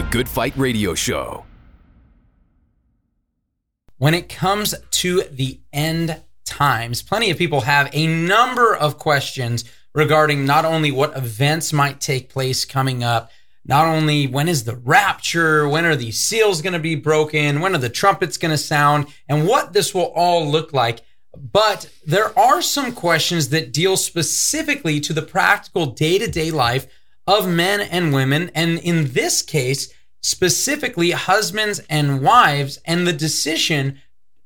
The Good Fight Radio Show. When it comes to the end times, plenty of people have a number of questions regarding not only what events might take place coming up, not only when is the rapture, when are these seals going to be broken, when are the trumpets going to sound, and what this will all look like. But there are some questions that deal specifically to the practical day to day life of men and women. And in this case, specifically husbands and wives and the decision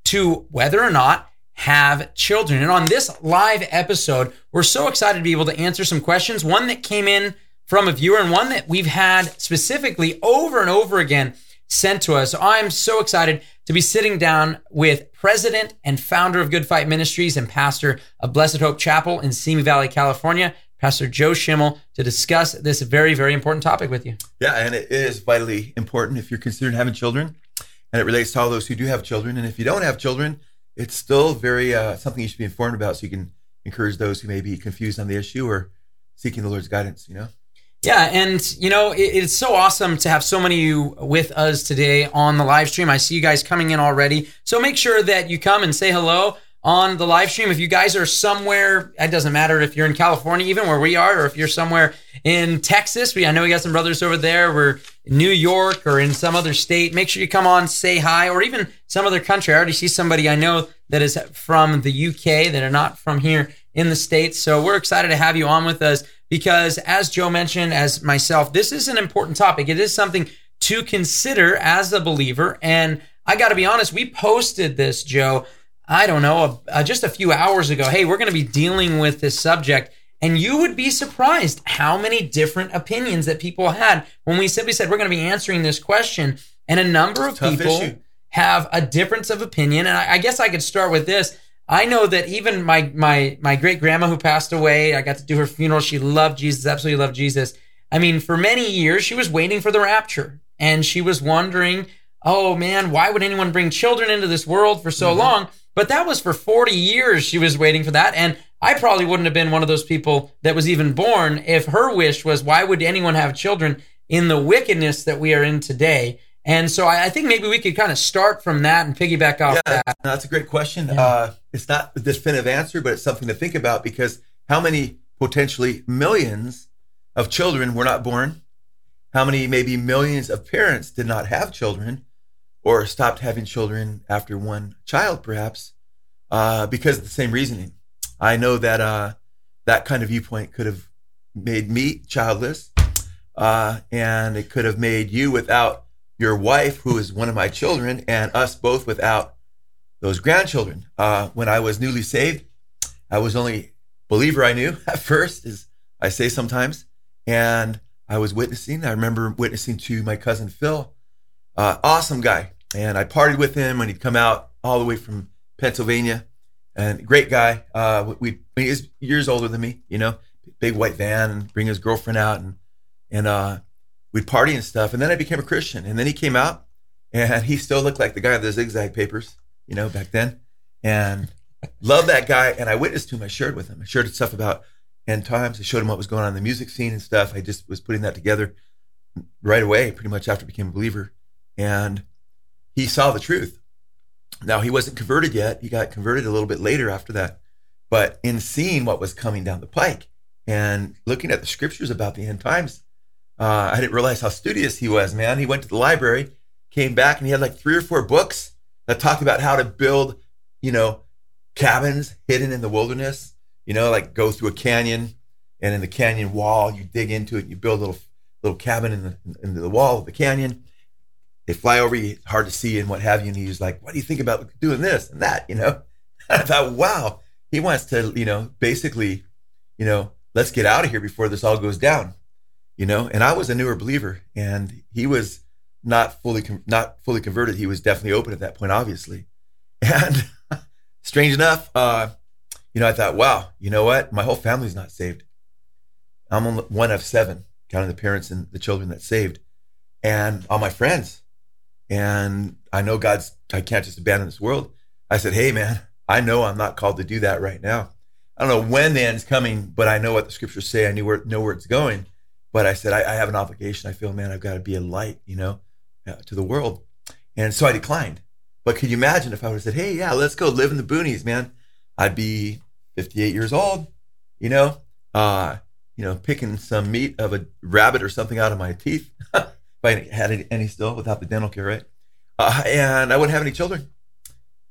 to whether or not have children. And on this live episode, we're so excited to be able to answer some questions. One that came in from a viewer and one that we've had specifically over and over again sent to us. I'm so excited to be sitting down with president and founder of Good Fight Ministries and pastor of Blessed Hope Chapel in Simi Valley, California, Pastor Joe Schimmel, to discuss this very, very important topic with you. Yeah, and it is vitally important if you're considering having children, and it relates to all those who do have children. And if you don't have children, it's still very uh, something you should be informed about, so you can encourage those who may be confused on the issue or seeking the Lord's guidance. You know. Yeah, and you know, it, it's so awesome to have so many of you with us today on the live stream. I see you guys coming in already. So make sure that you come and say hello on the live stream. If you guys are somewhere, it doesn't matter if you're in California, even where we are, or if you're somewhere in Texas. We I know we got some brothers over there. We're in New York or in some other state. Make sure you come on, say hi, or even some other country. I already see somebody I know that is from the UK that are not from here in the States. So we're excited to have you on with us because as Joe mentioned, as myself, this is an important topic. It is something to consider as a believer. And I got to be honest, we posted this, Joe, I don't know, uh, just a few hours ago. Hey, we're going to be dealing with this subject. And you would be surprised how many different opinions that people had when we simply said we're going to be answering this question. And a number of Tough people issue. have a difference of opinion. And I, I guess I could start with this. I know that even my my my great grandma who passed away, I got to do her funeral. She loved Jesus, absolutely loved Jesus. I mean, for many years she was waiting for the rapture, and she was wondering, "Oh man, why would anyone bring children into this world for so long?" But that was for 40 years she was waiting for that, and I probably wouldn't have been one of those people that was even born if her wish was, "Why would anyone have children in the wickedness that we are in today?" And so I, I think maybe we could kind of start from that and piggyback off Yeah, that. that's a great question. Uh, it's not a definitive answer, but it's something to think about because how many potentially millions of children were not born? How many maybe millions of parents did not have children or stopped having children after one child, perhaps, uh, because of the same reasoning? I know that uh, that kind of viewpoint could have made me childless, uh, and it could have made you without your wife, who is one of my children, and us both without those grandchildren. Uh, when I was newly saved, I was only believer I knew at first, as I say sometimes, and I was witnessing. I remember witnessing to my cousin Phil, uh, awesome guy, and I partied with him when he'd come out all the way from Pennsylvania, and great guy. Uh, we he is years older than me, you know, big white van, and bring his girlfriend out, and and uh, we'd party and stuff. And then I became a Christian, and then he came out, and he still looked like the guy with the zigzag papers, you know, back then, and love that guy. And I witnessed to him. I shared with him. I shared stuff about end times. I showed him what was going on in the music scene and stuff. I just was putting that together right away, pretty much after I became a believer, and he saw the truth. Now he wasn't converted yet. He got converted a little bit later after that. But in seeing what was coming down the pike and looking at the scriptures about the end times, uh, I didn't realize how studious he was, man. He went to the library, came back, and he had like three or four books that talked about how to build, you know, cabins hidden in the wilderness. You know, like go through a canyon, and in the canyon wall, you dig into it, you build a little little cabin in the in the wall of the canyon. They fly over you, hard to see, and what have you. And he's like, "What do you think about doing this and that?" You know, I thought, "Wow, he wants to, you know, basically, you know, let's get out of here before this all goes down." you know and i was a newer believer and he was not fully not fully converted he was definitely open at that point obviously and strange enough uh you know i thought wow you know what my whole family's not saved i'm one of seven counting the parents and the children that saved and all my friends and i know god's i can't just abandon this world i said hey man i know i'm not called to do that right now i don't know when the end's coming but i know what the scriptures say i knew where know where it's going but I said, I, I have an obligation. I feel, man, I've got to be a light, you know, uh, to the world. And so I declined. But could you imagine if I would have said, hey, yeah, let's go live in the boonies, man? I'd be 58 years old, you know, uh, you know, picking some meat of a rabbit or something out of my teeth. If I had any, still without the dental care, right? Uh, and I wouldn't have any children.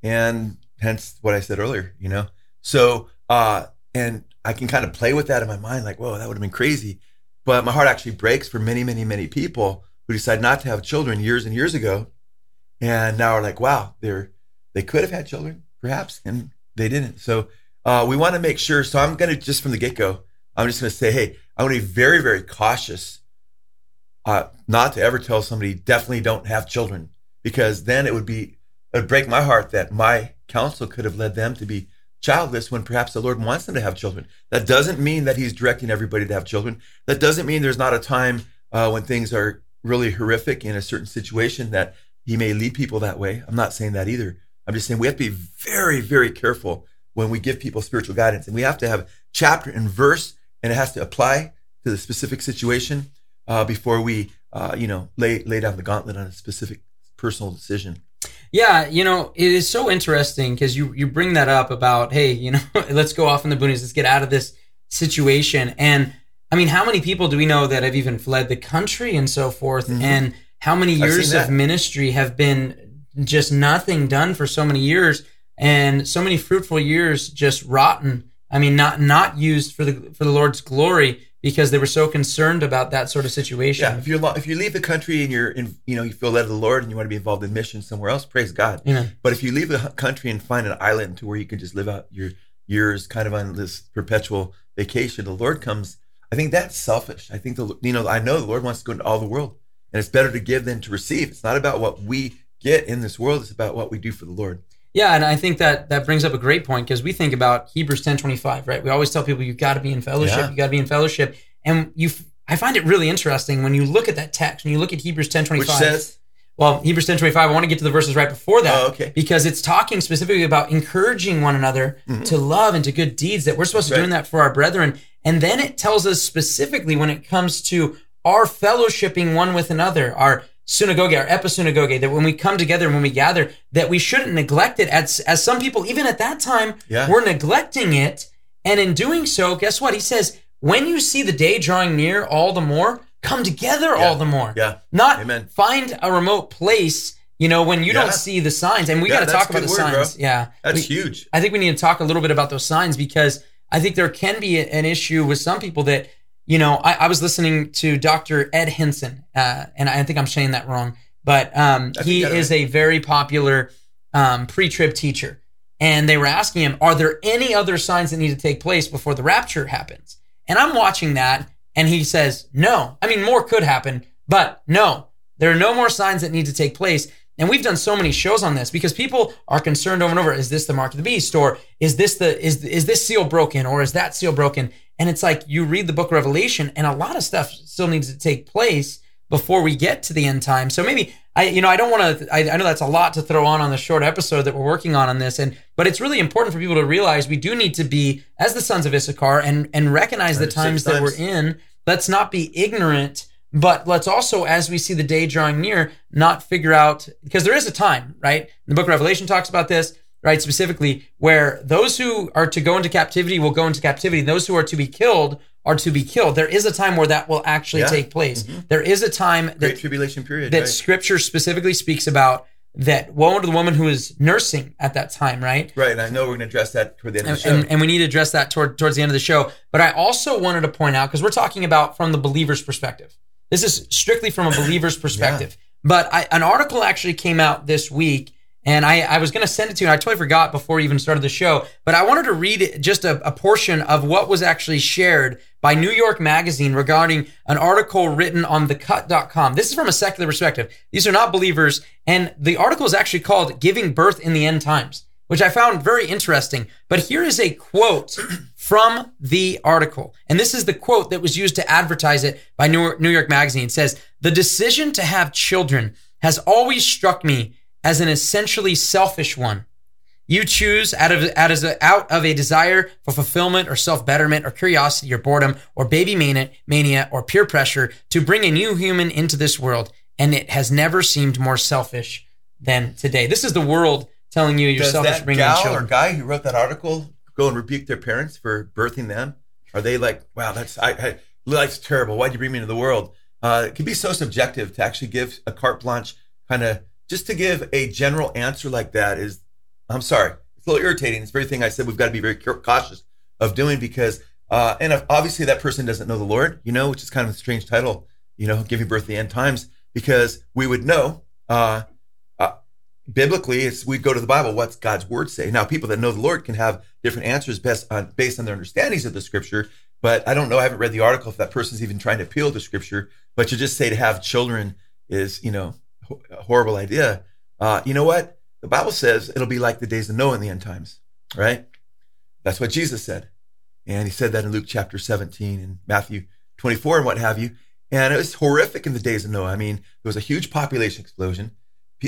And hence what I said earlier, you know? So, uh, and I can kind of play with that in my mind, like, whoa, that would have been crazy. But my heart actually breaks for many, many, many people who decide not to have children years and years ago. And now are like, wow, they're, they could have had children, perhaps, and they didn't. So uh, we want to make sure. So I'm going to just from the get go, I'm just going to say, hey, I want to be very, very cautious uh, not to ever tell somebody definitely don't have children because then it would be it would break my heart that my counsel could have led them to be childless when perhaps the Lord wants them to have children. That doesn't mean that He's directing everybody to have children. That doesn't mean there's not a time uh, when things are really horrific in a certain situation that He may lead people that way. I'm not saying that either. I'm just saying we have to be very, very careful when we give people spiritual guidance, and we have to have chapter and verse, and it has to apply to the specific situation uh, before we, uh, you know, lay lay down the gauntlet on a specific personal decision. Yeah, you know, it is so interesting because you you bring that up about hey, you know, let's go off in the boonies, let's get out of this situation. And I mean, how many people do we know that have even fled the country and so forth? Mm-hmm. And how many years of ministry have been just nothing done for so many years and so many fruitful years just rotten. I mean, not not used for the for the Lord's glory because they were so concerned about that sort of situation. Yeah, if you if you leave the country and you're in, you know, you feel led of the Lord and you want to be involved in mission somewhere else, praise God. Yeah. But if you leave the country and find an island to where you can just live out your years, kind of on this perpetual vacation, the Lord comes. I think that's selfish. I think the you know I know the Lord wants to go into all the world, and it's better to give than to receive. It's not about what we get in this world; it's about what we do for the Lord. Yeah, and I think that that brings up a great point because we think about Hebrews ten twenty five, right? We always tell people you've got to be in fellowship, yeah. you got to be in fellowship, and you. I find it really interesting when you look at that text, when you look at Hebrews ten twenty five. Which says. Well, Hebrews ten twenty five. I want to get to the verses right before that, oh, okay. because it's talking specifically about encouraging one another mm-hmm. to love and to good deeds. That we're supposed to right. doing that for our brethren, and then it tells us specifically when it comes to our fellowshipping one with another, our synagogue or episynagogue, that when we come together and when we gather, that we shouldn't neglect it as, as some people, even at that time, yeah. were neglecting it. And in doing so, guess what? He says, when you see the day drawing near all the more, come together yeah. all the more. Yeah. Not Amen. find a remote place, you know, when you yeah. don't see the signs. And we got to talk about the word, signs. Bro. Yeah. That's we, huge. I think we need to talk a little bit about those signs because I think there can be an issue with some people that, you know, I, I was listening to Dr. Ed Hindson, uh, and I think I'm saying that wrong but um, he is a very popular um, pre-trib teacher. And they were asking him, "Are there any other signs that need to take place before the rapture happens?" And I'm watching that, and he says, "No. I mean, more could happen, but no. There are no more signs that need to take place." And we've done so many shows on this because people are concerned over and over: Is this the mark of the beast, or is this the is is this seal broken, or is that seal broken? And it's like you read the book of Revelation, and a lot of stuff still needs to take place before we get to the end time. So maybe I, you know, I don't want to. I, I, know that's a lot to throw on on the short episode that we're working on on this, and but it's really important for people to realize we do need to be as the sons of Issachar and and recognize the times, times that we're in. Let's not be ignorant, but let's also, as we see the day drawing near, not figure out because there is a time, right? The Book of Revelation talks about this, right? Specifically, where those who are to go into captivity will go into captivity; those who are to be killed are to be killed. There is a time where that will actually yeah. take place. Mm-hmm. There is a time that Great tribulation period that right. Scripture specifically speaks about. That woe to the woman who is nursing at that time, right? Right, and I know we're going to address that toward the end of the show, and, and we need to address that toward towards the end of the show. But I also wanted to point out because we're talking about from the believer's perspective. This is strictly from a believer's perspective. yeah. But I, an article actually came out this week and I, I was going to send it to you, and I totally forgot before we even started the show. But I wanted to read just a, a, portion of what was actually shared by New York Magazine regarding an article written on thecut.com. This is from a secular perspective. These are not believers. And the article is actually called Giving Birth in the End Times, which I found very interesting. But here is a quote from the article. And this is the quote that was used to advertise it by New York, New York Magazine. It says, The decision to have children has always struck me as an essentially selfish one. You choose out of out of, out of a desire for fulfillment or self betterment or curiosity or boredom or baby mania, mania or peer pressure to bring a new human into this world, and it has never seemed more selfish than today. This is the world telling you you're Does that bringing in gal or guy who wrote that article go and rebuke their parents for birthing them? Are they like, wow, that's I, I life's terrible. Why'd you bring me into the world? Uh, it can be so subjective to actually give a carte blanche kind of just to give a general answer like that is, I'm sorry, it's a little irritating. It's the very thing I said we've got to be very cautious of doing because, uh, and obviously that person doesn't know the Lord, you know, which is kind of a strange title, you know, giving birth to the end times, because we would know, uh, biblically, we'd go to the Bible. What's God's word say? Now, people that know the Lord can have different answers based on based on their understandings of the Scripture. But I don't know. I haven't read the article if that person's even trying to appeal to Scripture. But to just say to have children is, you know, a horrible idea. Uh, you know what? The Bible says it'll be like the days of Noah in the end times, right? That's what Jesus said. And he said that in Luke chapter 17 and Matthew 24 and what have you. And it was horrific in the days of Noah. I mean, there was a huge population explosion.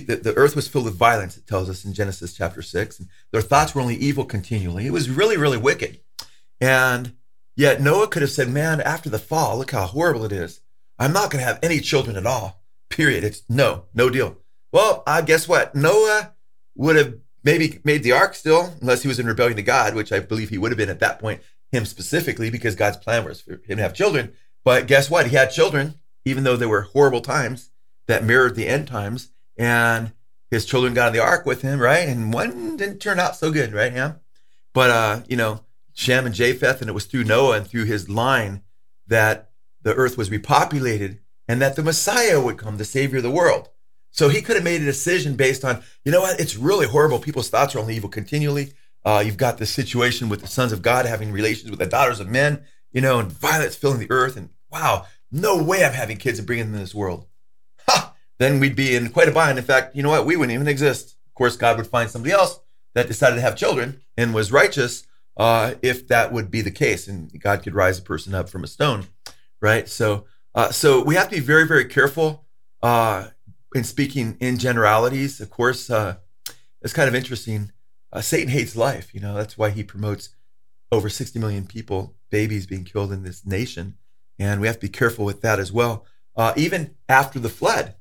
The, the earth was filled with violence, it tells us in Genesis chapter 6. And their thoughts were only evil continually. It was really, really wicked. And yet Noah could have said, Man, after the fall, look how horrible it is. I'm not going to have any children at all. Period. It's no, no deal. Well, I guess what? Noah would have maybe made the ark still, unless he was in rebellion to God, which I believe he would have been at that point, him specifically, because God's plan was for him to have children. But guess what? He had children, even though there were horrible times that mirrored the end times. And his children got in the ark with him, right? And one didn't turn out so good, right, Ham? But, uh, you know, Shem and Japheth, and it was through Noah and through his line that the earth was repopulated and that the Messiah would come, the savior of the world. So he could have made a decision based on, you know what, it's really horrible. People's thoughts are only evil continually. Uh, you've got this situation with the sons of God having relations with the daughters of men, you know, and violence filling the earth. And wow, no way I'm having kids and bringing them in this world. Then we'd be in quite a bind. In fact, you know what? We wouldn't even exist. Of course, God would find somebody else that decided to have children and was righteous uh, if that would be the case. And God could rise a person up from a stone, right? So, uh, so we have to be very, very careful uh, in speaking in generalities. Of course, uh, it's kind of interesting. Uh, Satan hates life. You know, that's why he promotes over 60 million people, babies being killed in this nation. And we have to be careful with that as well. Uh, even after the flood.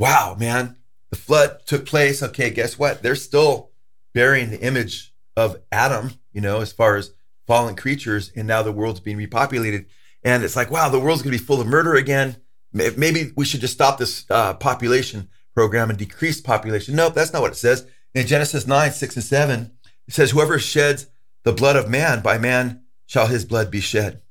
Wow, man. The flood took place. Okay, guess what? They're still bearing the image of Adam, you know, as far as fallen creatures. And now the world's being repopulated. And it's like, wow, the world's going to be full of murder again. Maybe we should just stop this uh, population program and decrease population. Nope, that's not what it says. In Genesis 9, 6, and 7, it says, Whoever sheds the blood of man, by man shall his blood be shed.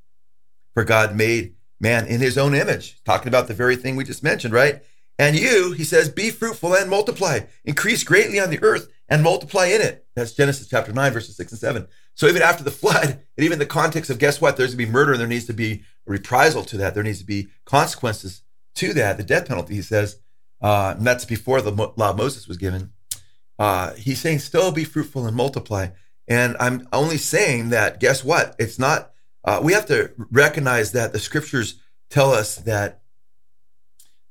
For God made man in his own image, talking about the very thing we just mentioned, right? And you, he says, be fruitful and multiply, increase greatly on the earth and multiply in it. That's Genesis chapter 9, verses 6 and 7. So even after the flood, and even the context of guess what? There's going to be murder and there needs to be a reprisal to that. There needs to be consequences to that, the death penalty, he says. Uh, and that's before the law of Moses was given. Uh, he's saying, still be fruitful and multiply. And I'm only saying that, guess what? It's not, uh, we have to recognize that the scriptures tell us that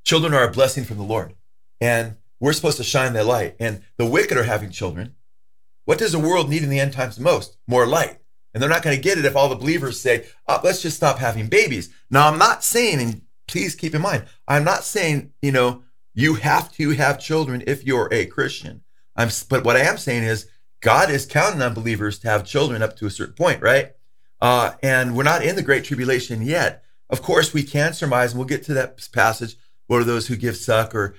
children are a blessing from the Lord. And we're supposed to shine that light. And the wicked are having children. What does the world need in the end times most? More light. And they're not going to get it if all the believers say, oh, let's just stop having babies. Now, I'm not saying, and please keep in mind, I'm not saying, you know, you have to have children if you're a Christian. I'm, but what I am saying is God is counting on believers to have children up to a certain point, right? Uh, and we're not in the great tribulation yet. Of course, we can surmise, and we'll get to that passage. What are those who give suck or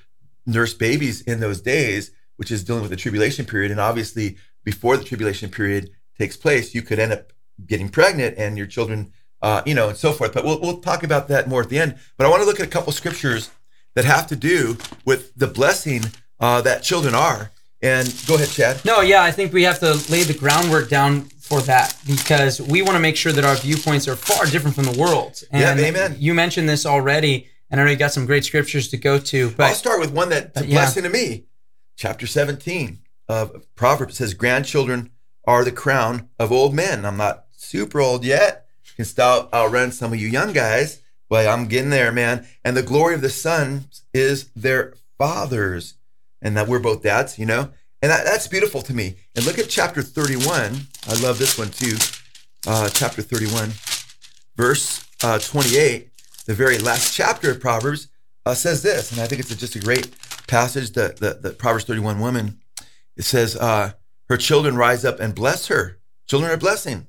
nurse babies in those days, which is dealing with the tribulation period? And obviously, before the tribulation period takes place, you could end up getting pregnant and your children, uh, you know, and so forth. But we'll, we'll talk about that more at the end. But I want to look at a couple scriptures that have to do with the blessing uh, that children are. And go ahead, Chad. No, yeah, I think we have to lay the groundwork down for that because we want to make sure that our viewpoints are far different from the world. And Yeah, amen. You mentioned this already, and I know you got some great scriptures to go to, but I'll start with one that's a yeah. blessing to me. Chapter 17 of Proverbs says, Grandchildren are the crown of old men. I'm not super old yet. Can still outrun some of you young guys, but I'm getting there, man. And the glory of the sons is their fathers. And that we're both dads, you know. And that, that's beautiful to me. And look at chapter 31. I love this one too. Uh, chapter 31, verse uh, 28, the very last chapter of Proverbs, uh, says this. And I think it's just a great passage. The, the, the Proverbs 31 woman, it says, uh, Her children rise up and bless her. Children are blessing.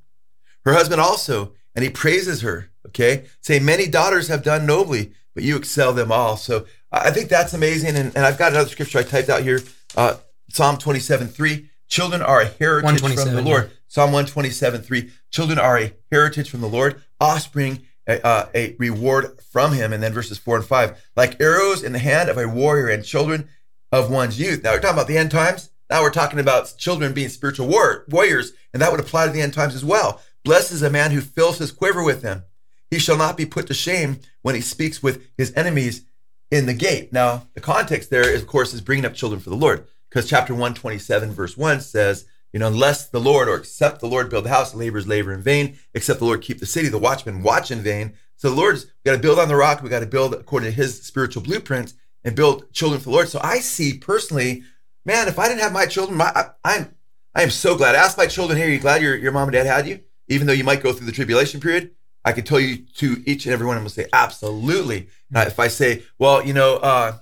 Her husband also, and he praises her. Okay. Say, many daughters have done nobly, but you excel them all. So I think that's amazing. And, and I've got another scripture I typed out here uh, Psalm 27 3. Children are a heritage from the Lord. Psalm 127 3. Children are a heritage from the Lord, offspring a, uh, a reward from him. And then verses 4 and 5. Like arrows in the hand of a warrior and children of one's youth. Now we're talking about the end times. Now we're talking about children being spiritual war- warriors, and that would apply to the end times as well. Blessed is a man who fills his quiver with them. He shall not be put to shame when he speaks with his enemies in the gate. Now, the context there, is, of course, is bringing up children for the Lord, because chapter 127, verse 1 says, you know, unless the Lord or except the Lord build the house, laborers labor in vain, except the Lord keep the city, the watchmen watch in vain. So the Lord's got to build on the rock. We got to build according to his spiritual blueprint and build children for the Lord. So I see personally, man, if I didn't have my children, my, I, I'm, I am so glad. Ask my children here, are you glad your, your mom and dad had you? Even though you might go through the tribulation period, I can tell you to each and every one of them will say, absolutely. Uh, if I say, well, you know, uh,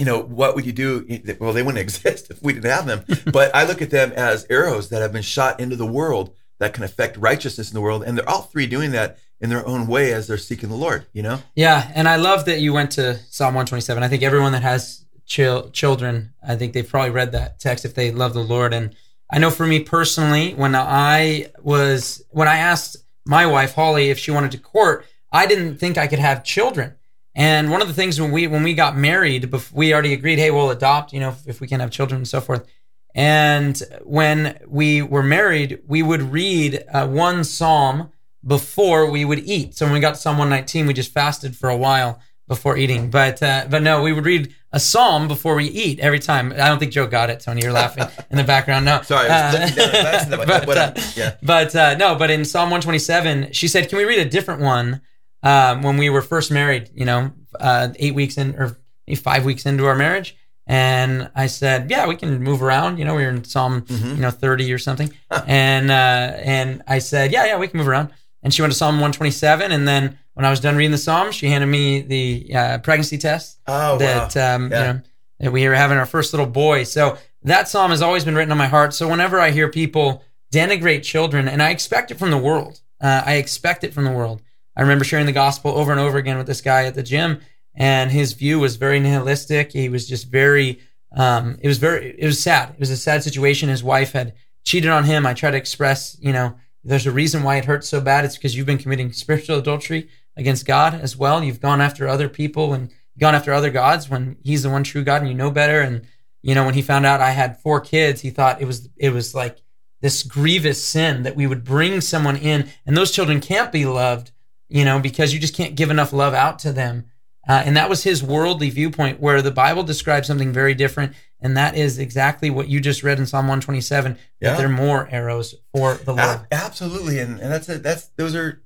you know, what would you do? Well, they wouldn't exist if we didn't have them. but I look at them as arrows that have been shot into the world that can affect righteousness in the world. And they're all three doing that in their own way as they're seeking the Lord, you know? Yeah. And I love that you went to Psalm 127. I think everyone that has chil- children, I think they've probably read that text if they love the Lord. And I know for me personally, when I was, when I asked my wife Holly if she wanted to court, I didn't think I could have children. And one of the things when we when we got married, we already agreed, hey, we'll adopt, you know, if, if we can have children and so forth. And when we were married, we would read uh, one psalm before we would eat. So when we got to Psalm 119, we just fasted for a while before eating. But uh, but no, we would read a psalm before we eat every time. I don't think Joe got it, Tony. You're laughing in the background. No, sorry, uh, but, uh, yeah. but uh, no, but in Psalm 127, she said, "Can we read a different one?" Um, when we were first married, you know, uh, eight weeks in or five weeks into our marriage, and I said, "Yeah, we can move around." You know, we were in Psalm, mm-hmm. you know, 30 or something, and uh, and I said, "Yeah, yeah, we can move around." And she went to Psalm 127, and then when I was done reading the Psalm, she handed me the uh, pregnancy test. Oh, that wow. um, yeah. you know that we were having our first little boy. So that psalm has always been written on my heart. So whenever I hear people denigrate children, and I expect it from the world, uh, I expect it from the world. I remember sharing the gospel over and over again with this guy at the gym, and his view was very nihilistic. He was just very, um, it was very, it was sad. It was a sad situation. His wife had cheated on him. I try to express, you know, there's a reason why it hurts so bad. It's because you've been committing spiritual adultery against God as well. You've gone after other people and gone after other gods when He's the one true God and you know better. And you know, when he found out I had four kids, he thought it was it was like this grievous sin that we would bring someone in, and those children can't be loved, you know, because you just can't give enough love out to them. Uh, and that was his worldly viewpoint, where the Bible describes something very different, and that is exactly what you just read in Psalm 127. Yeah. That there are more arrows for the Lord. A- absolutely, and and that's a, that's those are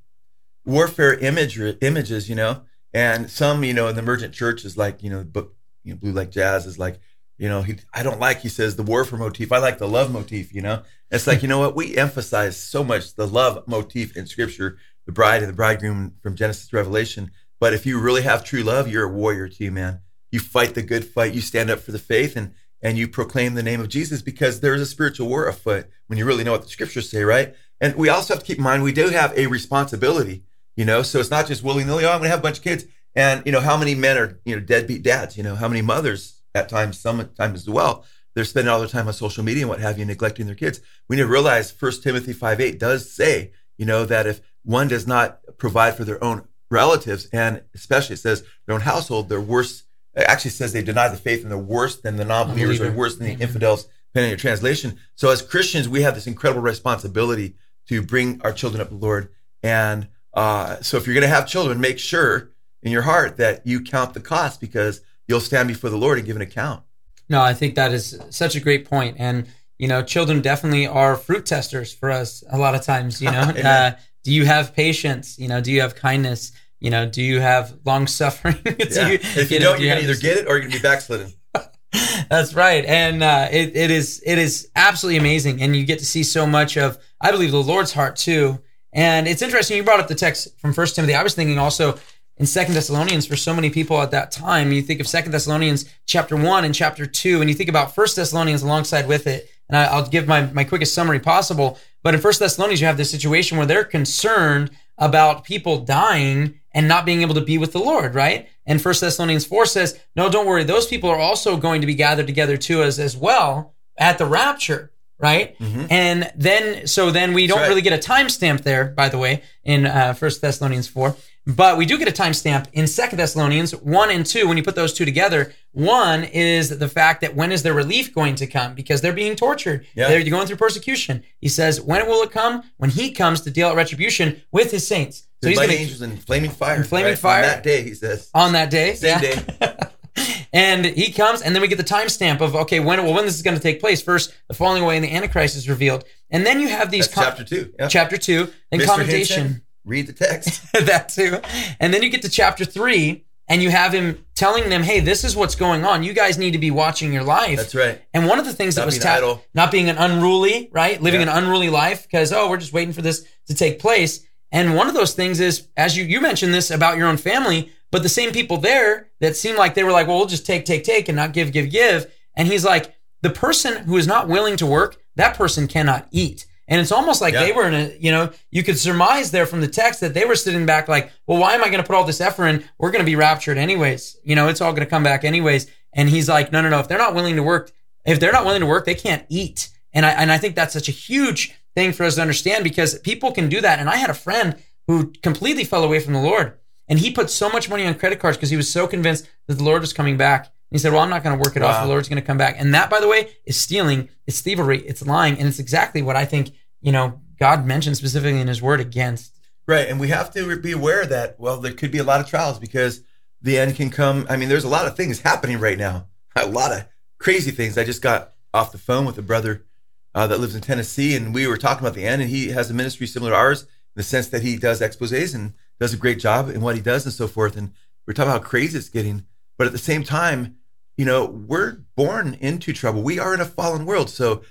warfare image images, you know. And some, you know, in the emergent church is like, you know, but you know, blue like jazz is like, you know, he I don't like he says the warfare motif. I like the love motif, you know. It's like, you know what, we emphasize so much the love motif in scripture, the bride and the bridegroom from Genesis Revelation. But if you really have true love, you're a warrior too, man. You fight the good fight, you stand up for the faith and and you proclaim the name of Jesus because there's a spiritual war afoot when you really know what the scriptures say, right? And we also have to keep in mind we do have a responsibility you know, so it's not just willy nilly. Oh, I'm going to have a bunch of kids. And you know, how many men are you know deadbeat dads? You know, how many mothers at times, sometimes as well, they're spending all their time on social media and what have you, neglecting their kids. We need to realize First Timothy five eight does say, you know, that if one does not provide for their own relatives, and especially it says their own household, they're worse. It actually says they deny the faith and they're worse than the non-believers or worse than the infidels, depending on your translation. So as Christians, we have this incredible responsibility to bring our children up to the Lord and uh, so if you're going to have children, make sure in your heart that you count the cost because you'll stand before the Lord and give an account. No, I think that is such a great point. And, you know, children definitely are fruit testers for us a lot of times, you know. uh, do you have patience? You know, do you have kindness? You know, do you have long suffering? yeah. you, if you, you don't, know, you're going to either get it or you're going to be backslidden. That's right, and uh, it, it is it is absolutely amazing, and you get to see so much of I believe the Lord's heart too. And it's interesting you brought up the text from First Timothy. I was thinking also in Second Thessalonians for so many people at that time. You think of Second Thessalonians chapter one and chapter two, and you think about First Thessalonians alongside with it. And I, will give my my quickest summary possible. But in First Thessalonians, you have this situation where they're concerned about people dying and not being able to be with the Lord, right? And First Thessalonians 4 says, no, don't worry. Those people are also going to be gathered together to us as well at the rapture, right? Mm-hmm. And then, so then we don't right. really get a timestamp there, by the way, in uh, First Thessalonians 4. But we do get a timestamp in Second Thessalonians 1 and 2. When you put those two together, one is the fact that when is their relief going to come? Because they're being tortured. Yeah. They're going through persecution. He says, when will it come? When he comes to deal out retribution with his saints. So he's going to angels in flaming fire. In flaming right? fire. On that day, he says. On that day. Same yeah. day. and he comes, and then we get the timestamp of okay, when well, when this is going to take place. First, the falling away and the Antichrist is revealed, and then you have these com- chapter two, yeah. chapter two, and Mr. commendation. Hinton, read the text. that too, and then you get to chapter three, and you have him telling them, "Hey, this is what's going on. You guys need to be watching your life." That's right. And one of the things not that was ta- not being an unruly, right, living yeah. an unruly life, because oh, we're just waiting for this to take place and one of those things is, as you, you mentioned this about your own family, but the same people there that seemed like they were like, well, we'll just take, take, take and not give, give, give. And he's like, the person who is not willing to work, that person cannot eat. And it's almost like yeah. they were in a, you know, you could surmise there from the text that they were sitting back like, well, why am I going to put all this effort in? We're going to be raptured anyways. You know, it's all going to come back anyways. And he's like, no, no, no. If they're not willing to work, if they're not willing to work, they can't eat. And I, and I think that's such a huge thing for us to understand because people can do that. And I had a friend who completely fell away from the Lord and he put so much money on credit cards because he was so convinced that the Lord was coming back. He said, well, I'm not going to work it wow. off. The Lord's going to come back. And that, by the way, is stealing. It's thievery. It's lying. And it's exactly what I think, you know, God mentioned specifically in his word against. Right. And we have to be aware that, well, there could be a lot of trials because the end can come. I mean, there's a lot of things happening right now, a lot of crazy things. I just got off the phone with a brother uh, that lives in Tennessee, and we were talking about the end, and he has a ministry similar to ours in the sense that he does exposés and does a great job in what he does and so forth. And we're talking about how crazy it's getting, but at the same time, you know, we're born into trouble. We are in a fallen world, so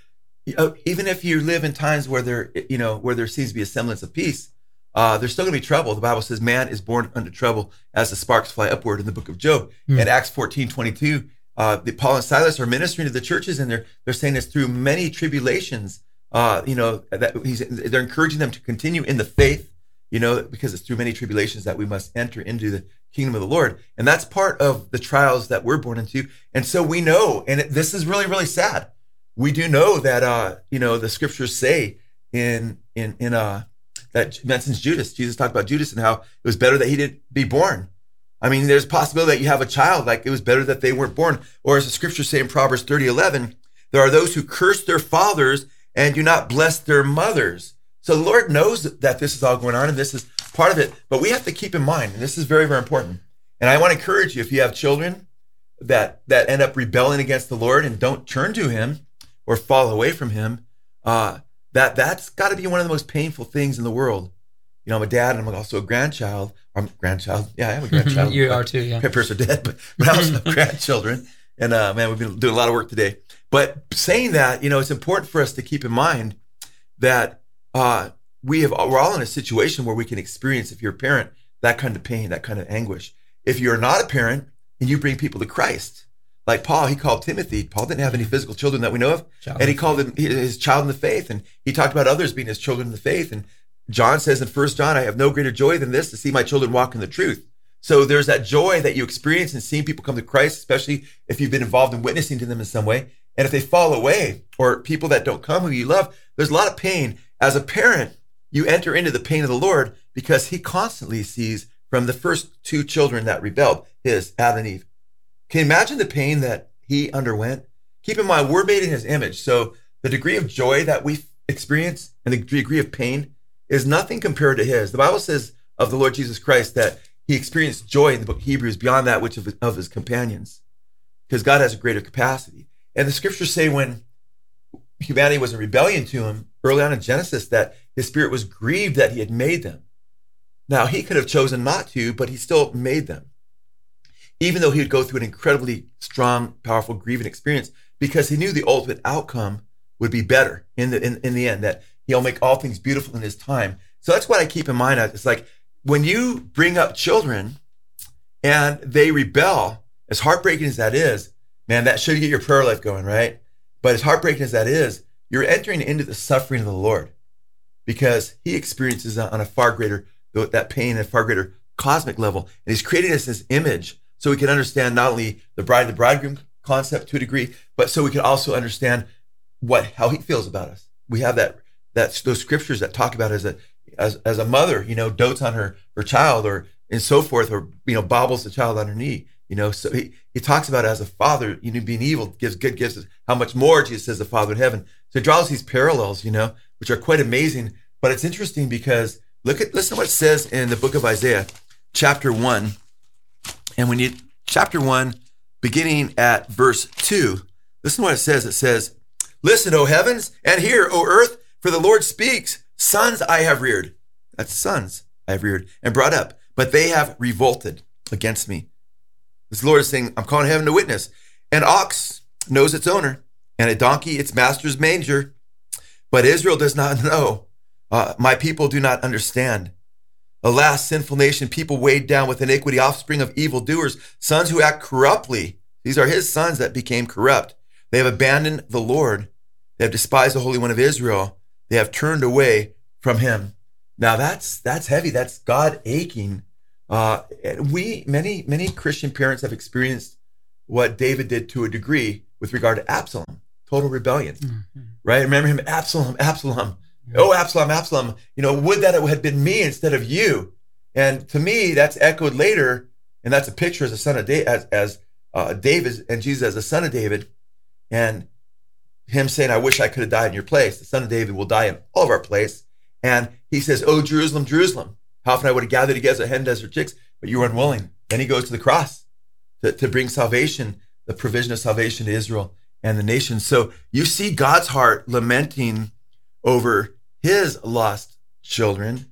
even if you live in times where there, you know, where there seems to be a semblance of peace, uh, there's still going to be trouble. The Bible says man is born under trouble as the sparks fly upward in the book of Job. Mm. And Acts 14, 22, uh, the, Paul and Silas are ministering to the churches, and they're they're saying this through many tribulations. Uh, you know that he's they're encouraging them to continue in the faith. You know because it's through many tribulations that we must enter into the kingdom of the Lord, and that's part of the trials that we're born into. And so we know, and it, this is really really sad. We do know that uh, you know the scriptures say in in in uh that mentions Judas. Jesus talked about Judas and how it was better that he didn't be born I mean, there's a possibility that you have a child, like it was better that they weren't born. Or as the scriptures say in Proverbs 30, 11, there are those who curse their fathers and do not bless their mothers. So the Lord knows that this is all going on and this is part of it. But we have to keep in mind, and this is very, very important. And I want to encourage you, if you have children that, that end up rebelling against the Lord and don't turn to him or fall away from him, uh, that that's got to be one of the most painful things in the world you know, I'm a dad and I'm also a grandchild. I'm a grandchild. Yeah, I am a grandchild. you are too, yeah. My parents are dead, but, but I also have grandchildren. And uh, man, we've been doing a lot of work today. But saying that, you know, it's important for us to keep in mind that uh, we have we're all in a situation where we can experience, if you're a parent, that kind of pain, that kind of anguish. If you're not a parent and you bring people to Christ, like Paul, he called Timothy. Paul didn't have any physical children that we know of, child and he called him his child in the faith. And he talked about others being his children in the faith. And John says in First John, I have no greater joy than this to see my children walk in the truth. So there's that joy that you experience in seeing people come to Christ, especially if you've been involved in witnessing to them in some way. And if they fall away or people that don't come who you love, there's a lot of pain. As a parent, you enter into the pain of the Lord because he constantly sees from the first two children that rebelled, his Adam and Eve. Can you imagine the pain that he underwent? Keep in mind, we're made in his image. So the degree of joy that we experience and the degree of pain is nothing compared to his. The Bible says of the Lord Jesus Christ that he experienced joy in the book of Hebrews beyond that which of his, of his companions, because God has a greater capacity. And the scriptures say when humanity was in rebellion to him early on in Genesis that his spirit was grieved that he had made them. Now he could have chosen not to, but he still made them. even though he would go through an incredibly strong, powerful, grieving experience, because he knew the ultimate outcome would be better in the in, in the end. That he'll make all things beautiful in his time. So that's what I keep in mind. It's like when you bring up children and they rebel, as heartbreaking as that is, man, that should get your prayer life going, right? But as heartbreaking as that is, you're entering into the suffering of the Lord because he experiences on a far greater, that pain a far greater cosmic level. And he's creating us this image so we can understand not only the bride and the bridegroom concept to a degree, but so we can also understand what, how he feels about us. We have that, that those scriptures that talk about as a, as, as a mother, you know, dotes on her, her child or, and so forth, or, you know, bobbles the child on her knee. You know, so he, he talks about as a father, you know, being evil gives good gifts. How much more Jesus says the Father in heaven. So he draws these parallels, you know, which are quite amazing. But it's interesting because look at listen to what it says in the book of Isaiah, chapter one. And when you chapter one, beginning at verse two, listen to what it says. It says, Listen, O heavens, and hear, O earth, for the Lord speaks, sons I have reared. That's sons I have reared and brought up, but they have revolted against me. This Lord is saying, I'm calling heaven to witness. An ox knows its owner, and a donkey its master's manger. But Israel does not know. Uh, my people do not understand. Alas, sinful nation, people weighed down with iniquity, offspring of evildoers, sons who act corruptly. These are his sons that became corrupt. They have abandoned the Lord. They have despised the Holy One of Israel. They have turned away from him. Now that's that's heavy. That's God aching uh, we many many Christian parents have experienced what David did to a degree with regard to Absalom, total rebellion. Mm-hmm. Right? Remember him, Absalom, Absalom. Yeah. Oh, Absalom, Absalom. You know, would that it had been me instead of you. And to me, that's echoed later, and that's a picture as a son of David, as as uh, David and Jesus as a son of David, and him saying, "I wish I could have died in your place." The son of David will die in all of our place, and he says, "Oh, Jerusalem, Jerusalem." How often I would have gathered together hen desert chicks, but you were unwilling. Then he goes to the cross to, to bring salvation, the provision of salvation to Israel and the nation. So you see God's heart lamenting over his lost children,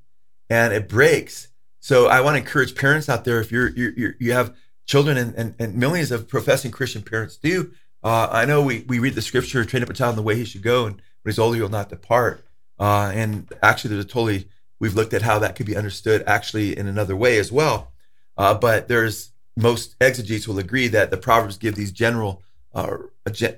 and it breaks. So I want to encourage parents out there if you're, you're you have children and, and, and, millions of professing Christian parents do. Uh, I know we, we read the scripture, train up a child in the way he should go, and when he's older, he'll not depart. Uh, and actually, there's a totally We've looked at how that could be understood actually in another way as well. Uh, but there's most exegetes will agree that the Proverbs give these general uh,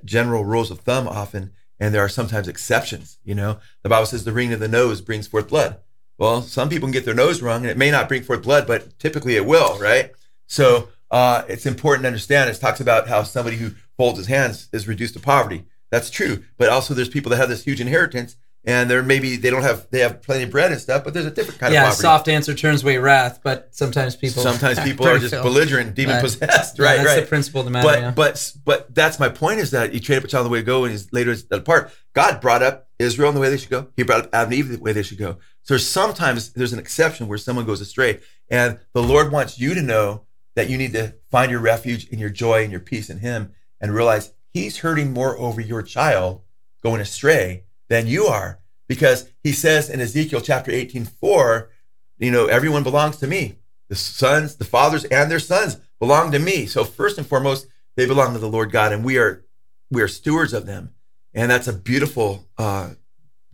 general rules of thumb often, and there are sometimes exceptions. You know, the Bible says the ring of the nose brings forth blood. Well, some people can get their nose wrong, and it may not bring forth blood, but typically it will, right? So uh, it's important to understand. It talks about how somebody who folds his hands is reduced to poverty. That's true, but also there's people that have this huge inheritance and they're maybe they don't have they have plenty of bread and stuff, but there's a different kind yeah, of poverty. soft answer turns away wrath, but sometimes people sometimes people are just belligerent, demon possessed, right? Yeah, that's right. the principle of the matter. But yeah. but but that's my point is that you train up a child the way to go, and he's later is apart. God brought up Israel in the way they should go. He brought up Adam and Eve the way they should go. So sometimes there's an exception where someone goes astray, and the Lord wants you to know that you need to find your refuge and your joy and your peace in Him, and realize He's hurting more over your child going astray than you are because he says in Ezekiel chapter 18, 4, you know, everyone belongs to me. The sons, the fathers, and their sons belong to me. So first and foremost, they belong to the Lord God, and we are we are stewards of them. And that's a beautiful uh,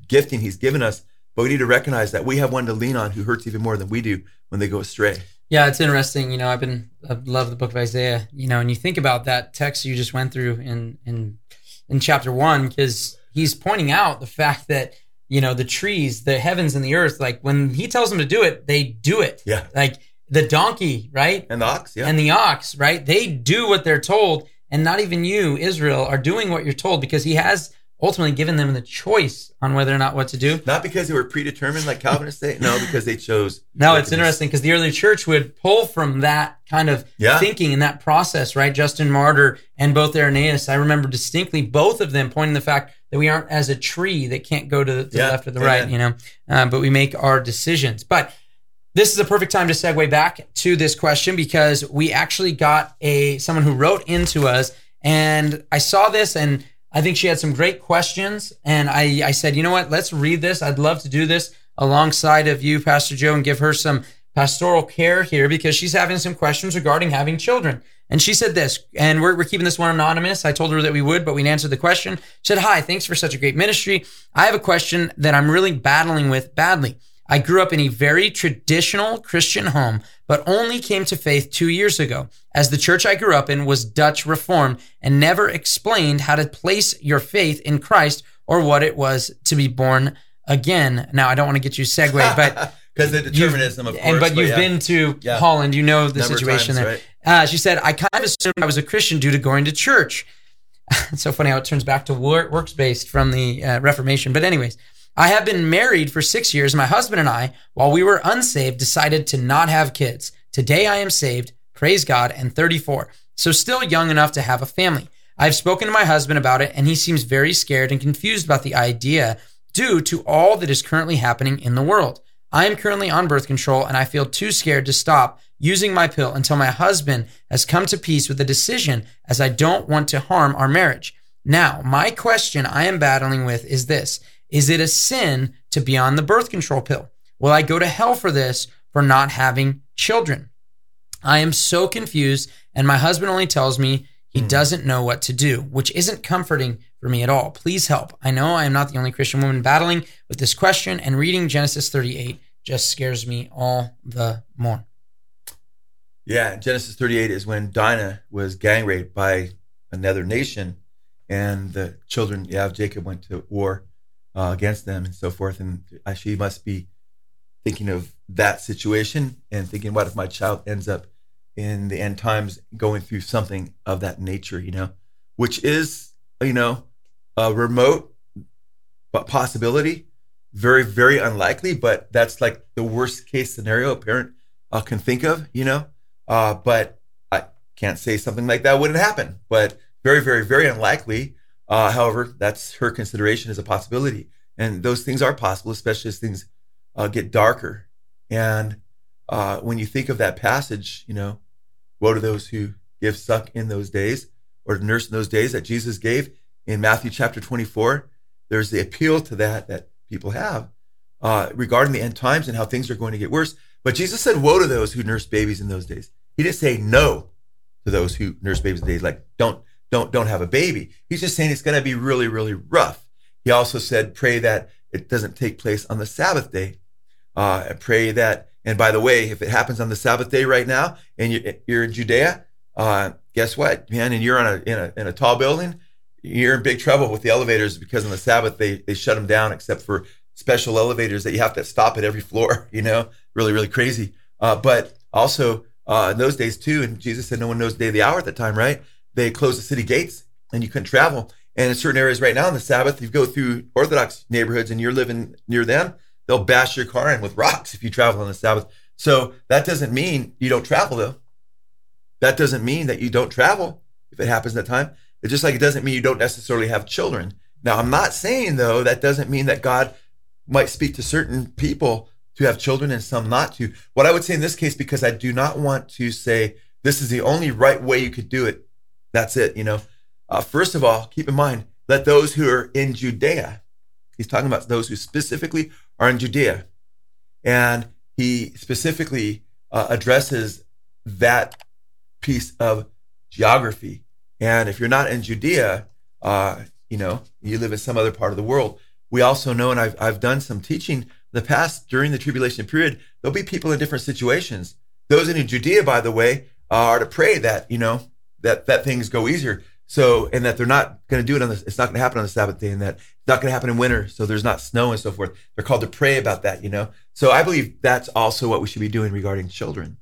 gifting He's given us. But we need to recognize that we have one to lean on who hurts even more than we do when they go astray. Yeah, it's interesting. You know, I've been I love the book of Isaiah. You know, and you think about that text you just went through in in in chapter one, because he's pointing out the fact that you know, the trees, the heavens and the earth. Like when he tells them to do it, they do it. Yeah. Like the donkey, right? And the ox, yeah. And the ox, right? They do what they're told. And not even you, Israel, are doing what you're told because he has ultimately given them the choice on whether or not what to do. Not because they were predetermined, like Calvinists say. No, because they chose. no, it's interesting because the early church would pull from that kind of yeah. thinking and that process, right? Justin Martyr and both Irenaeus. I remember distinctly both of them pointing the fact that we aren't as a tree that can't go to the, to yeah. the left or the right, you know, uh, but we make our decisions. But this is a perfect time to segue back to this question because we actually got a someone who wrote into us and I saw this and I think she had some great questions. And I, I said, you know what? Let's read this. I'd love to do this alongside of you, Pastor Joe, and give her some pastoral care here because she's having some questions regarding having children. And she said this, and we're, we're keeping this one anonymous. I told her that we would, but we'd answer the question. She said, Hi, thanks for such a great ministry. I have a question that I'm really battling with badly. I grew up in a very traditional Christian home, but only came to faith two years ago, as the church I grew up in was Dutch Reformed and never explained how to place your faith in Christ or what it was to be born again. Now, I don't want to get you segued, but because the determinism, of course. And but you've yeah. been to yeah. Holland, you know the Number situation times, there. Right. Uh, she said, "I kind of assumed I was a Christian due to going to church." it's so funny how it turns back to works based from the uh, Reformation. But anyways, I have been married for six years. My husband and I, while we were unsaved, decided to not have kids. Today I am saved, praise God, and 34, so still young enough to have a family. I've spoken to my husband about it, and he seems very scared and confused about the idea due to all that is currently happening in the world. I am currently on birth control and I feel too scared to stop using my pill until my husband has come to peace with the decision as I don't want to harm our marriage. Now, my question I am battling with is this. Is it a sin to be on the birth control pill? Will I go to hell for this for not having children? I am so confused and my husband only tells me he mm. doesn't know what to do, which isn't comforting for me at all. Please help. I know I am not the only Christian woman battling with this question, and reading Genesis 38 just scares me all the more. Yeah, Genesis 38 is when Dinah was gang raped by another nation, and the children, yeah, Jacob went to war uh, against them and so forth. And she must be thinking of that situation and thinking, what if my child ends up in the end times going through something of that nature, you know, which is, you know, remote possibility, very, very unlikely, but that's like the worst case scenario a parent uh, can think of, you know. Uh, but I can't say something like that wouldn't happen, but very, very, very unlikely. Uh, however, that's her consideration as a possibility. And those things are possible, especially as things uh, get darker. And uh, when you think of that passage, you know, woe to those who give suck in those days or nurse in those days that Jesus gave in Matthew chapter 24, there's the appeal to that that people have uh, regarding the end times and how things are going to get worse. But Jesus said, Woe to those who nurse babies in those days. He didn't say no to those who nurse babies in days, like don't don't don't have a baby. He's just saying it's going to be really really rough. He also said, pray that it doesn't take place on the Sabbath day. Uh, pray that, and by the way, if it happens on the Sabbath day right now, and you're, you're in Judea, uh, guess what, man? And you're on a in a in a tall building, you're in big trouble with the elevators because on the Sabbath they they shut them down except for special elevators that you have to stop at every floor. You know, really really crazy. Uh, but also uh, in those days too, and Jesus said no one knows the day of the hour at the time, right? They closed the city gates and you couldn't travel. And in certain areas right now on the Sabbath, you go through Orthodox neighborhoods and you're living near them, they'll bash your car in with rocks if you travel on the Sabbath. So that doesn't mean you don't travel though. That doesn't mean that you don't travel if it happens that time. It's just like it doesn't mean you don't necessarily have children. Now, I'm not saying though that doesn't mean that God might speak to certain people to have children and some not to. What I would say in this case, because I do not want to say this is the only right way you could do it. That's it. You know, uh, first of all, keep in mind that those who are in Judea. He's talking about those who specifically are in Judea, and he specifically uh, addresses that piece of geography and if you're not in Judea, uh, you know, you live in some other part of the world. We also know, and I've, I've done some teaching in the past during the tribulation period, there'll be people in different situations. Those in Judea, by the way, are to pray that, you know, that, that things go easier. So, and that they're not going to do it on the, it's not going to happen on the Sabbath day and that it's not going to happen in winter. So there's not snow and so forth. They're called to pray about that, you know? So I believe that's also what we should be doing regarding children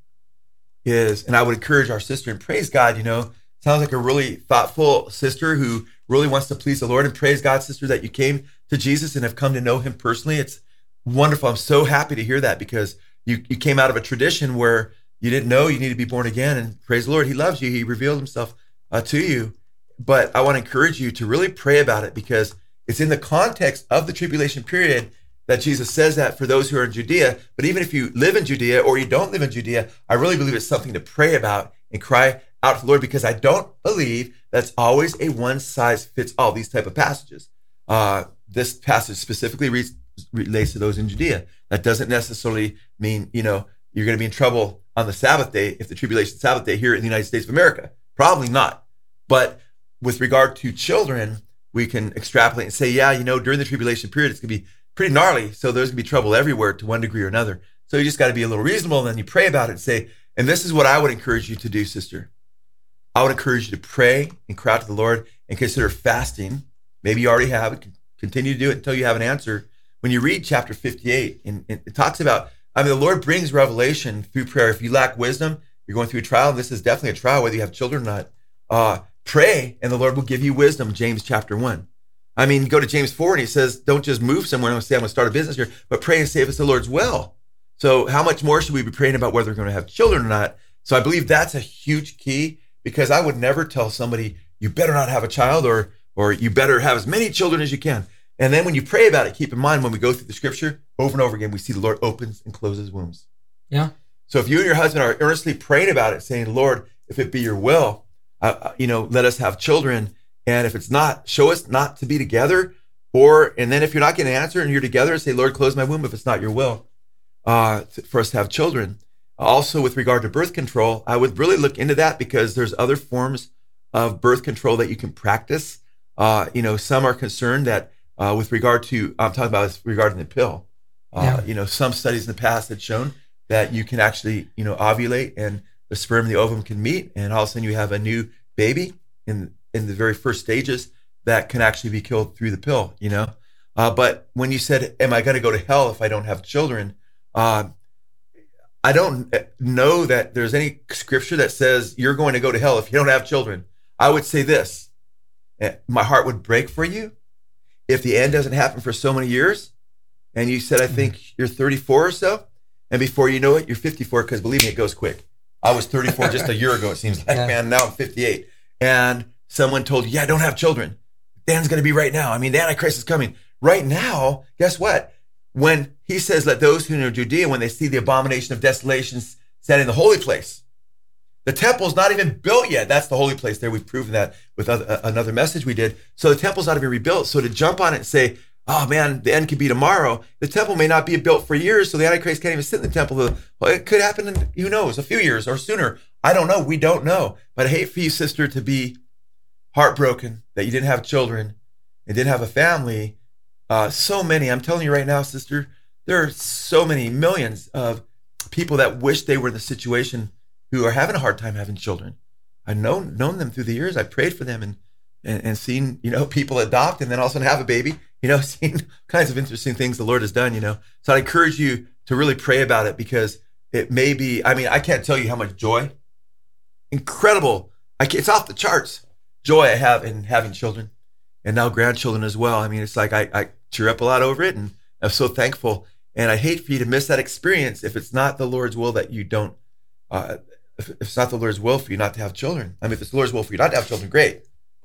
is, and I would encourage our sister and praise God, you know, Sounds like a really thoughtful sister who really wants to please the Lord and praise God, sister, that you came to Jesus and have come to know him personally. It's wonderful. I'm so happy to hear that because you, you came out of a tradition where you didn't know you need to be born again. And praise the Lord, he loves you. He revealed himself uh, to you. But I want to encourage you to really pray about it because it's in the context of the tribulation period that Jesus says that for those who are in Judea. But even if you live in Judea or you don't live in Judea, I really believe it's something to pray about and cry out to the Lord because I don't believe that's always a one size fits all. These type of passages. Uh, this passage specifically re- relates to those in Judea. That doesn't necessarily mean you know you're going to be in trouble on the Sabbath day if the tribulation Sabbath day here in the United States of America. Probably not. But with regard to children, we can extrapolate and say, yeah, you know, during the tribulation period, it's going to be pretty gnarly. So there's going to be trouble everywhere to one degree or another. So you just got to be a little reasonable. And then you pray about it and say, and this is what I would encourage you to do, sister. I would encourage you to pray and cry out to the Lord and consider fasting. Maybe you already have it. Continue to do it until you have an answer. When you read chapter 58, and, it talks about, I mean, the Lord brings revelation through prayer. If you lack wisdom, you're going through a trial. This is definitely a trial, whether you have children or not. Uh, pray, and the Lord will give you wisdom. James chapter one. I mean, go to James 4 and he says, don't just move somewhere and say, I'm going to start a business here, but pray and say if it's the Lord's will. So how much more should we be praying about whether we're going to have children or not? So I believe that's a huge key because I would never tell somebody, you better not have a child or, or you better have as many children as you can. And then when you pray about it, keep in mind when we go through the scripture over and over again, we see the Lord opens and closes wombs. Yeah. So if you and your husband are earnestly praying about it, saying, Lord, if it be your will, uh, uh you know, let us have children and if it's not, show us not to be together. Or, and then if you're not getting an answer and you're together, say, Lord, close my womb if it's not your will uh, for us to have children. Also, with regard to birth control, I would really look into that because there's other forms of birth control that you can practice. Uh, you know, some are concerned that uh, with regard to, I'm talking about regarding the pill. Uh, yeah. You know, some studies in the past had shown that you can actually, you know, ovulate and the sperm and the ovum can meet, and all of a sudden you have a new baby in in the very first stages that can actually be killed through the pill, you know? Uh, but when you said, Am I going to go to hell if I don't have children? I don't know that there's any scripture that says you're going to go to hell if you don't have children. I would say this eh, my heart would break for you if the end doesn't happen for so many years. And you said, I think mm-hmm. you're 34 or so. And before you know it, you're 54, because believe me, it goes quick. I was 34 just a year ago, it seems like, yeah. man. Now I'm 58. And someone told you, yeah, don't have children. Dan's going to be right now. I mean, the Antichrist is coming. Right now, guess what? When he says, let those who are in Judea, when they see the abomination of desolation set in the holy place, the temple's not even built yet. That's the holy place there. We've proven that with other, uh, another message we did. So the temple's not even rebuilt. So to jump on it and say, oh man, the end could be tomorrow. The temple may not be built for years, so the Antichrist can't even sit in the temple. Well, it could happen in, who knows, a few years or sooner. I don't know. We don't know. But I hate for you, sister, to be heartbroken that you didn't have children and didn't have a family. Uh, so many, I'm telling you right now, sister, there are so many millions of people that wish they were in the situation who are having a hard time having children. I've known known them through the years. I prayed for them and, and and seen you know people adopt and then also have a baby. You know, seen kinds of interesting things the Lord has done. You know, so I encourage you to really pray about it because it may be. I mean, I can't tell you how much joy, incredible. I it's off the charts joy I have in having children and now grandchildren as well. I mean, it's like I, I cheer up a lot over it and I'm so thankful. And I hate for you to miss that experience if it's not the Lord's will that you don't, uh, if, if it's not the Lord's will for you not to have children. I mean, if it's the Lord's will for you not to have children, great.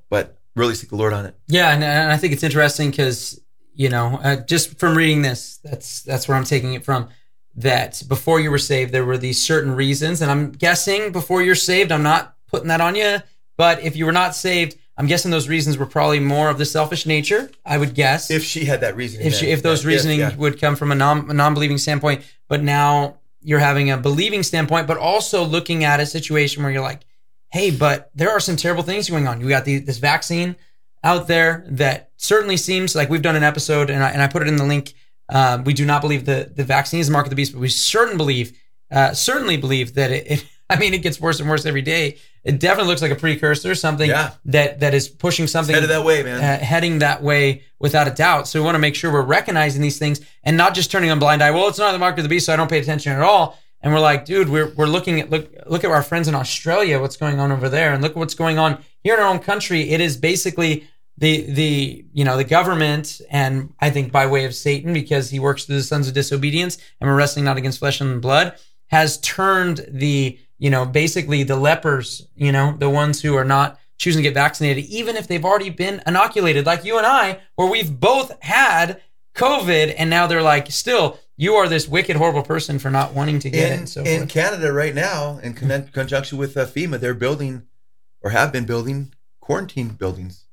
But really seek the Lord on it. Yeah. And, and I think it's interesting because, you know, uh, just from reading this, that's, that's where I'm taking it from that before you were saved, there were these certain reasons. And I'm guessing before you're saved, I'm not putting that on you but if you were not saved, I'm guessing those reasons were probably more of the selfish nature. I would guess if she had that reasoning, if she, if those yeah, reasoning yeah. would come from a non a non-believing standpoint, but now you're having a believing standpoint, but also looking at a situation where you're like, hey, but there are some terrible things going on. You got the, this vaccine out there that certainly seems like we've done an episode, and I, and I put it in the link. Uh, we do not believe the the vaccine is the mark of the beast, but we certain believe, uh, certainly believe that it, it I mean, it gets worse and worse every day. It definitely looks like a precursor, something yeah. that that is pushing something headed that way, man. Uh, heading that way without a doubt. So we want to make sure we're recognizing these things and not just turning a blind eye. Well, it's not the mark of the beast, so I don't pay attention at all. And we're like, dude, we're we're looking at look look at our friends in Australia, what's going on over there, and look at what's going on here in our own country. It is basically the the you know the government and I think by way of Satan because he works through the sons of disobedience and we're wrestling not against flesh and blood has turned the you know, basically the lepers, you know, the ones who are not choosing to get vaccinated, even if they've already been inoculated, like you and I, where we've both had COVID, and now they're like, still, you are this wicked, horrible person for not wanting to get in, it. So in forth. Canada right now, in con- conjunction with uh, FEMA, they're building or have been building quarantine buildings.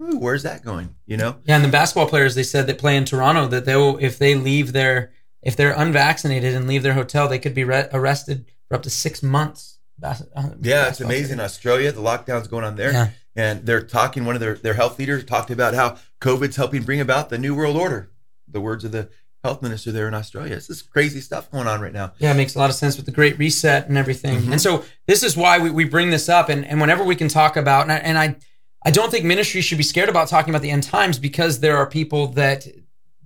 Ooh, where's that going? You know? Yeah, and the basketball players they said that play in Toronto that they will if they leave their if they're unvaccinated and leave their hotel, they could be re- arrested for up to six months. Uh, yeah, it's amazing. Australia, the lockdown's going on there. Yeah. And they're talking, one of their, their health leaders talked about how COVID's helping bring about the new world order. The words of the health minister there in Australia. It's this is crazy stuff going on right now. Yeah, it makes a lot of sense with the Great Reset and everything. Mm-hmm. And so this is why we, we bring this up. And, and whenever we can talk about, and I, and I, I don't think ministry should be scared about talking about the end times because there are people that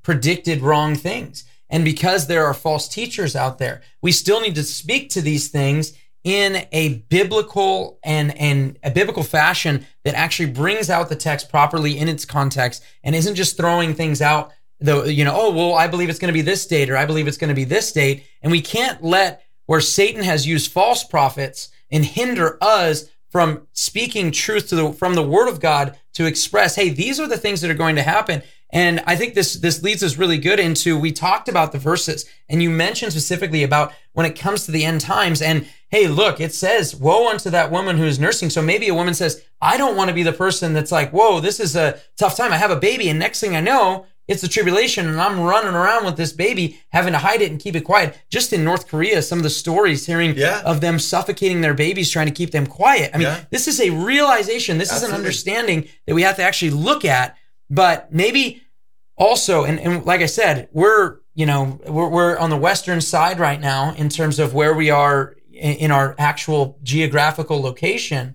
predicted wrong things. And because there are false teachers out there, we still need to speak to these things in a biblical and, and a biblical fashion that actually brings out the text properly in its context and isn't just throwing things out though, you know, oh, well, I believe it's going to be this date or I believe it's going to be this date. And we can't let where Satan has used false prophets and hinder us from speaking truth to the, from the word of God to express, hey, these are the things that are going to happen. And I think this, this leads us really good into, we talked about the verses and you mentioned specifically about when it comes to the end times and, hey, look, it says, woe unto that woman who is nursing. So maybe a woman says, I don't want to be the person that's like, whoa, this is a tough time. I have a baby. And next thing I know, it's the tribulation and I'm running around with this baby, having to hide it and keep it quiet. Just in North Korea, some of the stories hearing yeah. of them suffocating their babies, trying to keep them quiet. I mean, Yeah. this is a realization. This is an understanding that we have to actually look at. But maybe also, and, and like I said, we're, you know, we're, we're on the Western side right now in terms of where we are in, in our actual geographical location.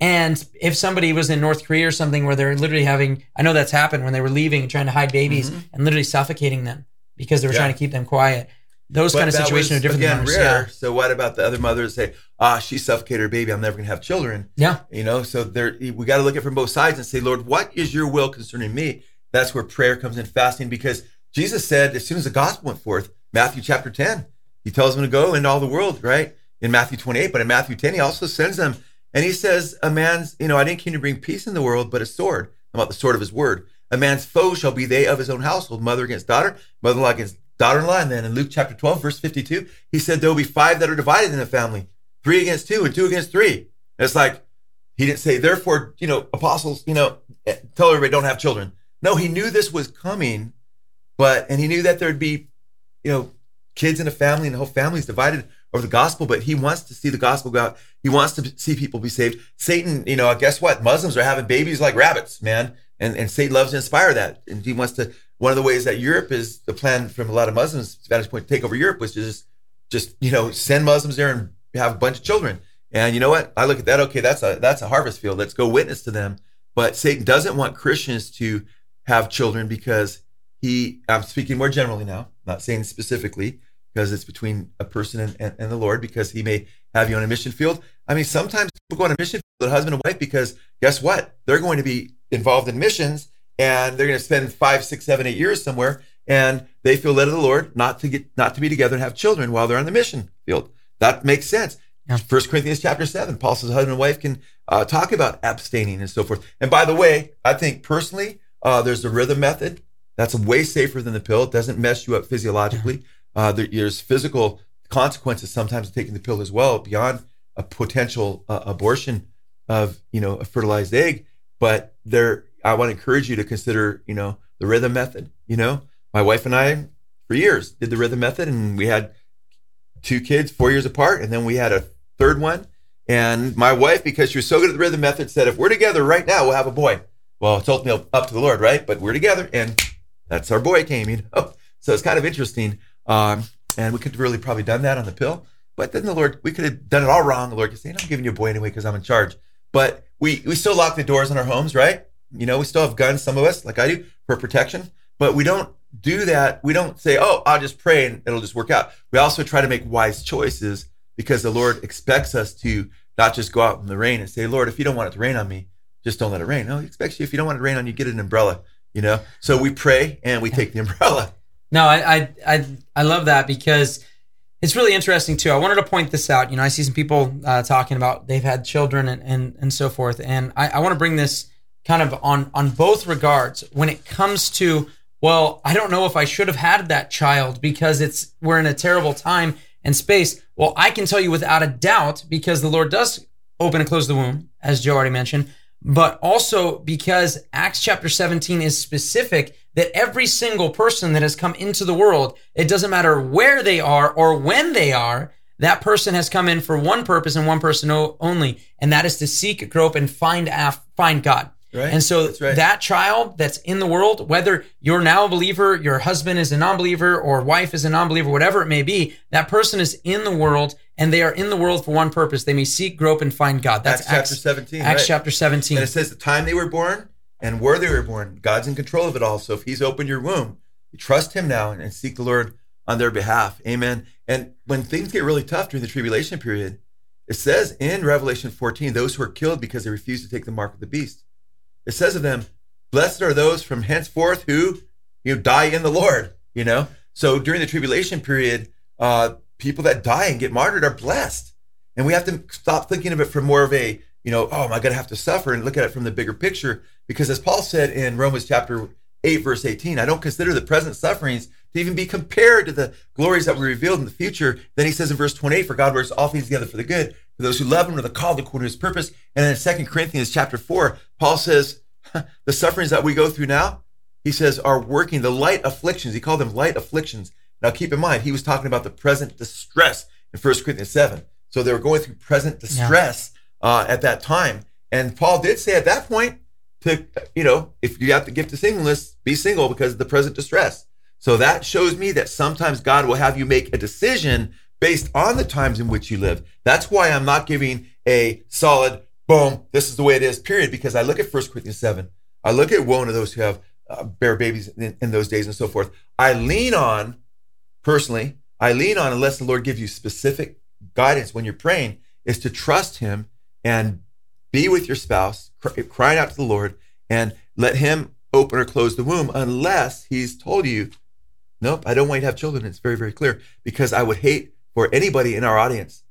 And if somebody was in North Korea or something where they're literally having, I know that's happened when they were leaving and trying to hide babies and literally suffocating them because they were Mm-hmm. Yeah. trying to keep them quiet. Those kind of situations are different again, than ours. rare. Yeah. So what about the other mothers say, ah, she suffocated her baby. I'm never going to have children. Yeah. You know, so there we got to look at it from both sides and say, Lord, what is your will concerning me? That's where prayer comes in, fasting, because Jesus said as soon as the gospel went forth, Matthew chapter 10, he tells them to go into all the world, right? In Matthew 28, but in Matthew 10, he also sends them and he says, A man's, you know, I didn't come to bring peace in the world, but a sword. About the sword of his word. A man's foe shall be they of his own household, mother against daughter, mother in law against daughter in law. And then in Luke chapter 12, verse 52, he said, There will be five that are divided in a family, three against two and two against three. And it's like, he didn't say, therefore, you know, apostles, you know, eh, tell everybody don't have children. No, he knew this was coming, but, and he knew that there'd be, you know, kids in a family and the whole family's divided over the gospel, but he wants to see the gospel go out. He wants to see people be saved. Satan, you know, guess what? Muslims are having babies like rabbits, man. And, and Satan loves to inspire that. And he wants to, one of the ways that Europe is the plan from a lot of Muslims, vantage point, to take over Europe was just, just, you know, send Muslims there and have a bunch of children. And you know what? I look at that. Okay, that's a that's a harvest field. Let's go witness to them. But Satan doesn't want Christians to have children because he. I'm speaking more generally now, not saying specifically because it's between a person and, and, and the Lord. Because he may have you on a mission field. I mean, sometimes people go on a mission field, with a husband and wife, because guess what? They're going to be involved in missions and they're going to spend five, six, seven, eight years somewhere, and they feel led of the Lord not to get not to be together and have children while they're on the mission field. That makes sense. Yeah. First Corinthians chapter seven, Paul says husband and wife can uh, talk about abstaining and so forth. And by the way, I think personally, uh, there's the rhythm method. That's way safer than the pill. It doesn't mess you up physiologically. Uh, there, there's physical consequences sometimes of taking the pill as well, beyond a potential uh, abortion of you know a fertilized egg. But there, I want to encourage you to consider you know the rhythm method. You know, my wife and I for years did the rhythm method, and we had two kids four years apart, and then we had a third one. And my wife, because she was so good at the rhythm method, said, "If we're together right now, we'll have a boy." Well, it's ultimately up to the Lord, right? But we're together, and that's our boy came. You know, so it's kind of interesting. Um, and we could have really probably done that on the pill, but then the Lord, we could have done it all wrong. The Lord could say, "I'm giving you a boy anyway because I'm in charge." But we we still lock the doors on our homes, right? You know, we still have guns, some of us, like I do, for protection. But we don't do that. We don't say, "Oh, I'll just pray and it'll just work out." We also try to make wise choices because the Lord expects us to not just go out in the rain and say, "Lord, if you don't want it to rain on me, just don't let it rain." No, He expects you if you don't want it to rain on you, get an umbrella. You know, so we pray and we take the umbrella. No, I, I I I love that because it's really interesting too. I wanted to point this out. You know, I see some people uh, talking about they've had children and and, and so forth, and I, I want to bring this kind of on on both regards when it comes to well, I don't know if I should have had that child because it's we're in a terrible time and space. Well, I can tell you without a doubt because the Lord does open and close the womb, as Joe already mentioned, but also because Acts chapter 17 is specific that every single person that has come into the world, it doesn't matter where they are or when they are, that person has come in for one purpose and one person only, and that is to seek, grope, and find af- find God. Right. And so right. that child that's in the world, whether you're now a believer, your husband is a non-believer, or wife is a non-believer, whatever it may be, that person is in the world and they are in the world for one purpose. They may seek, grope, and find God. That's Acts, chapter 17. Acts right. chapter 17. And it says the time they were born and where they were born. God's in control of it all. So if He's opened your womb, you trust Him now and seek the Lord on their behalf. Amen. And when things get really tough during the tribulation period, it says in Revelation 14, those who are killed because they refuse to take the mark of the beast. It says of them, blessed are those from henceforth who you know, die in the Lord, you know? So during the tribulation period, uh, people that die and get martyred are blessed. And we have to stop thinking of it from more of a, you know, oh, am I going to have to suffer and look at it from the bigger picture? Because as Paul said in Romans chapter 8, verse 18, I don't consider the present sufferings to even be compared to the glories that were revealed in the future. Then he says in verse 28, for God works all things together for the good, those who love him, are the called according to his purpose. And then in Second Corinthians chapter 4, Paul says, the sufferings that we go through now, he says, are working the light afflictions. He called them light afflictions. Now keep in mind, he was talking about the present distress in 1 Corinthians 7. So they were going through present distress yeah. uh, at that time. And Paul did say at that point to, you know, if you have the gift of singleness, be single because of the present distress. So that shows me that sometimes God will have you make a decision based on the times in which you live. That's why I'm not giving a solid, boom, this is the way it is, period, because I look at 1 Corinthians 7. I look at woe to those who have uh, bear babies in, in those days and so forth. I lean on, personally, I lean on, unless the Lord gives you specific guidance when you're praying, is to trust Him and be with your spouse, cry, crying out to the Lord, and let Him open or close the womb unless He's told you Nope, I don't want you to have children. It's very, very clear because I would hate for anybody in our audience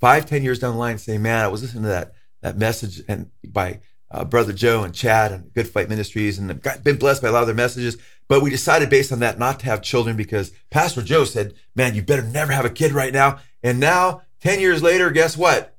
five, ten years down the line saying, man, I was listening to that, that message and by uh, brother Joe and Chad and Good Fight Ministries and I've been blessed by a lot of their messages. But we decided based on that not to have children because Pastor Joe said, man, you better never have a kid right now. And now 10 years later, guess what?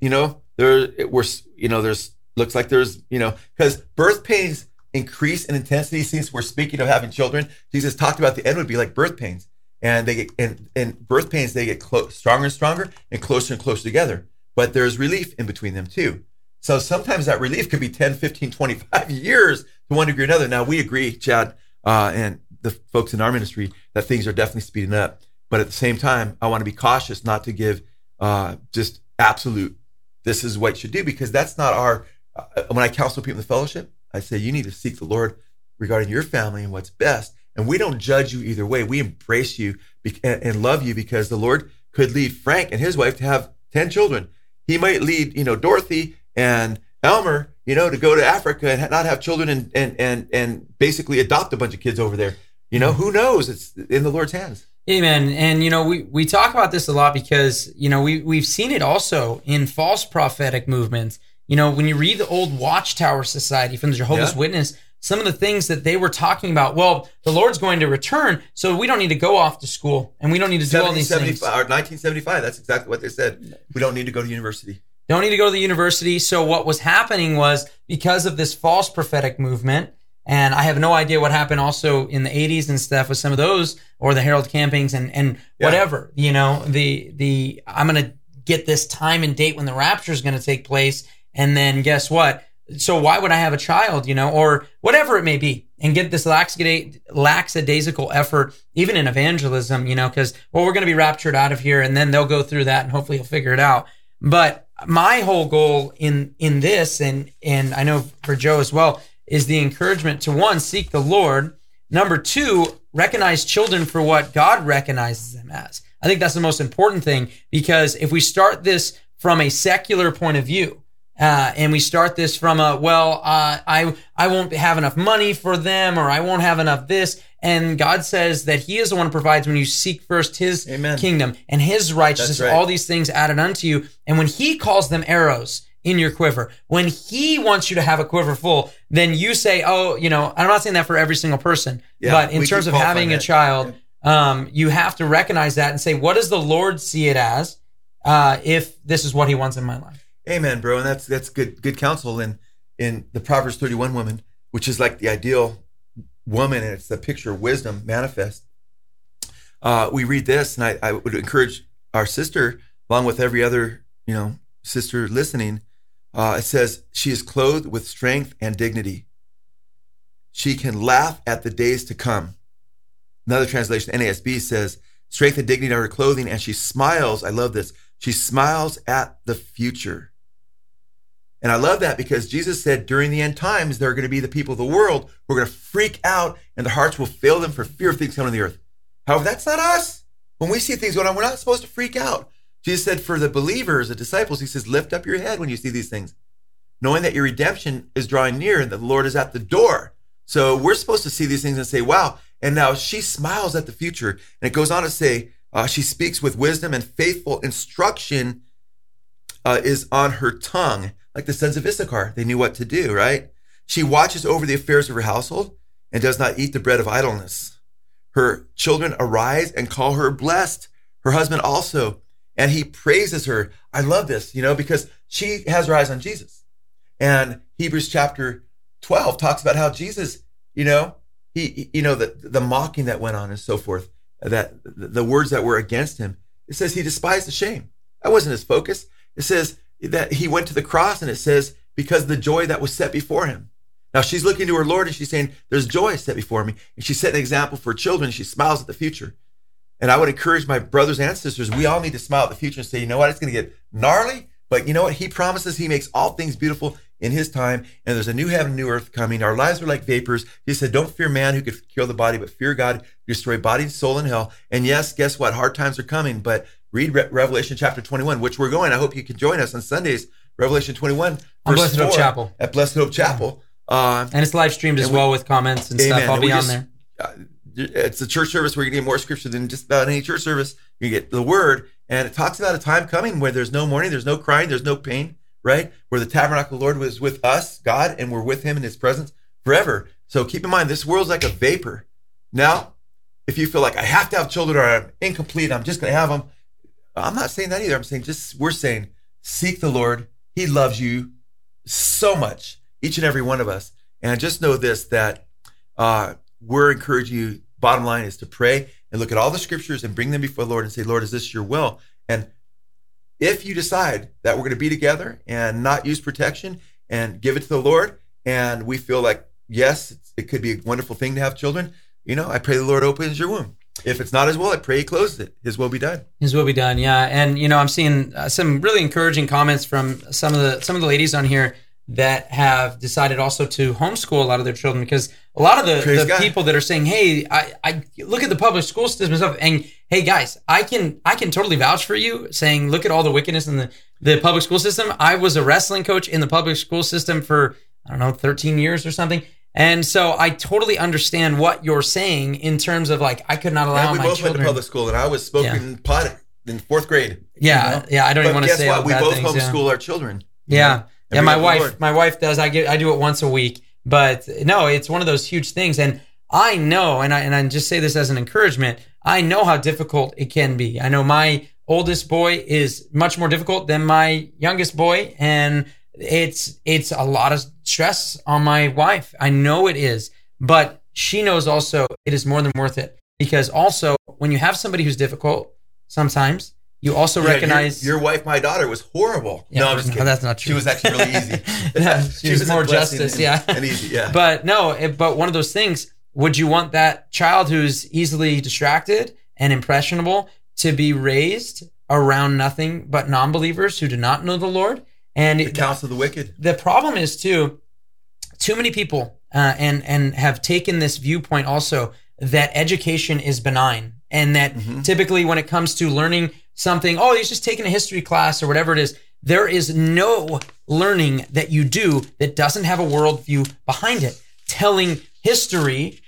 You know, there, we're, you know, there's, looks like there's, you know, because birth pains increase in intensity since we're speaking of having children. Jesus talked about the end would be like birth pains. And they get and, and birth pains they get clo- stronger and stronger and closer and closer together. But there's relief in between them too. So sometimes that relief could be 10, 15, 25 years to one degree or another. Now we agree, Chad, uh, and the folks in our ministry that things are definitely speeding up. But at the same time, I want to be cautious not to give uh, just absolute, this is what you should do, because that's not our, uh, when I counsel people in the fellowship, I say you need to seek the Lord regarding your family and what's best. And we don't judge you either way. We embrace you and love you because the Lord could lead Frank and his wife to have 10 children. He might lead, you know, Dorothy and Elmer, you know, to go to Africa and not have children and, and, and, and basically adopt a bunch of kids over there. You know, who knows? It's in the Lord's hands. Amen. And you know, we, we talk about this a lot because, you know, we, we've seen it also in false prophetic movements you know, when you read the old Watchtower Society from the Jehovah's yeah. Witness, some of the things that they were talking about, well, the Lord's going to return, so we don't need to go off to school and we don't need to do all these things. Or 1975, that's exactly what they said. We don't need to go to university. Don't need to go to the university. So what was happening was because of this false prophetic movement, and I have no idea what happened also in the 80s and stuff with some of those or the Harold Campings and, and yeah. whatever, you know, the, the, I'm going to get this time and date when the rapture is going to take place and then guess what? So why would I have a child, you know, or whatever it may be and get this lackadaisical effort, even in evangelism, you know, because, well, we're going to be raptured out of here and then they'll go through that and hopefully he'll figure it out. But my whole goal in, in this, and, and I know for Joe as well, is the encouragement to one, seek the Lord. Number two, recognize children for what God recognizes them as. I think that's the most important thing because if we start this from a secular point of view, uh, and we start this from a well, uh, I I won't have enough money for them, or I won't have enough this. And God says that He is the one who provides when you seek first His Amen. kingdom and His righteousness. Right. All these things added unto you. And when He calls them arrows in your quiver, when He wants you to have a quiver full, then you say, "Oh, you know." I'm not saying that for every single person, yeah, but in terms of having a child, yeah. um, you have to recognize that and say, "What does the Lord see it as?" Uh, if this is what He wants in my life. Amen, bro. And that's that's good good counsel in in the Proverbs 31 woman, which is like the ideal woman, and it's the picture of wisdom manifest. Uh, we read this, and I, I would encourage our sister, along with every other you know sister listening. Uh, it says she is clothed with strength and dignity. She can laugh at the days to come. Another translation, NASB says, strength and dignity are her clothing, and she smiles. I love this. She smiles at the future. And I love that because Jesus said during the end times, there are going to be the people of the world who are going to freak out and their hearts will fail them for fear of things coming on the earth. However, that's not us. When we see things going on, we're not supposed to freak out. Jesus said for the believers, the disciples, he says, lift up your head when you see these things, knowing that your redemption is drawing near and that the Lord is at the door. So we're supposed to see these things and say, wow. And now she smiles at the future. And it goes on to say, uh, she speaks with wisdom and faithful instruction uh, is on her tongue, like the sons of Issachar. They knew what to do, right? She watches over the affairs of her household and does not eat the bread of idleness. Her children arise and call her blessed. Her husband also, and he praises her. I love this, you know, because she has her eyes on Jesus. And Hebrews chapter 12 talks about how Jesus, you know, he, you know, the, the mocking that went on and so forth, that the words that were against him. It says he despised the shame. That wasn't his focus. It says that he went to the cross and it says because the joy that was set before him. Now she's looking to her Lord and she's saying, There's joy set before me. And she set an example for children. She smiles at the future. And I would encourage my brothers and sisters, we all need to smile at the future and say, you know what, it's going to get gnarly, but you know what? He promises he makes all things beautiful in his time, and there's a new heaven, new earth coming. Our lives are like vapors. He said, Don't fear man who could kill the body, but fear God destroy body and soul in hell. And yes, guess what? Hard times are coming, but read Re- Revelation chapter 21, which we're going. I hope you can join us on Sundays. Revelation 21, on Blessed Hope Chapel. At Blessed Hope Chapel. Uh, and it's live streamed as we, well with comments and amen. stuff. I'll and be on just, there. Uh, it's a church service where you get more scripture than just about any church service. You get the word, and it talks about a time coming where there's no mourning, there's no crying, there's no pain, right? Where the tabernacle of the Lord was with us, God, and we're with Him in His presence forever. So keep in mind, this world's like a vapor. Now, if you feel like I have to have children or I'm incomplete, I'm just going to have them. I'm not saying that either. I'm saying just we're saying seek the Lord. He loves you so much, each and every one of us. And just know this that uh, we're encouraging you. Bottom line is to pray and look at all the scriptures and bring them before the Lord and say, Lord, is this your will? And if you decide that we're going to be together and not use protection and give it to the Lord, and we feel like, yes, it could be a wonderful thing to have children, you know, I pray the Lord opens your womb. If it's not His will, I pray He closes it. His will be done. His will be done. Yeah, and you know, I'm seeing uh, some really encouraging comments from some of the some of the ladies on here that have decided also to homeschool a lot of their children because a lot of the, the people that are saying, "Hey, I, I look at the public school system and stuff," and hey, guys, I can I can totally vouch for you. Saying, look at all the wickedness in the the public school system. I was a wrestling coach in the public school system for I don't know 13 years or something. And so I totally understand what you're saying in terms of like I could not allow yeah, we my both children. went to public school, and I was smoking yeah. pot in fourth grade. Yeah, you know? yeah. I don't but even want to say. Guess what? We both things, homeschool yeah. our children. Yeah. Yeah, my wife, my wife does. I get, I do it once a week, but no, it's one of those huge things. And I know, and I and I just say this as an encouragement. I know how difficult it can be. I know my oldest boy is much more difficult than my youngest boy, and it's it's a lot of stress on my wife. I know it is, but she knows also it is more than worth it because also when you have somebody who's difficult, sometimes you also yeah, recognize your, your, wife, my daughter, was horrible. Yeah, no, I'm just kidding. No, that's not true. She was actually really easy. yeah, she, she was, was more justice. And, yeah, and easy. Yeah, but no, it, but one of those things. Would you want that child who's easily distracted and impressionable to be raised around nothing but non-believers who do not know the Lord? And the counsel of the wicked. The problem is too, too many people uh, and and have taken this viewpoint also that education is benign and that mm-hmm. typically when it comes to learning something, oh, he's just taking a history class or whatever it is. There is no learning that you do that doesn't have a worldview behind it. Telling history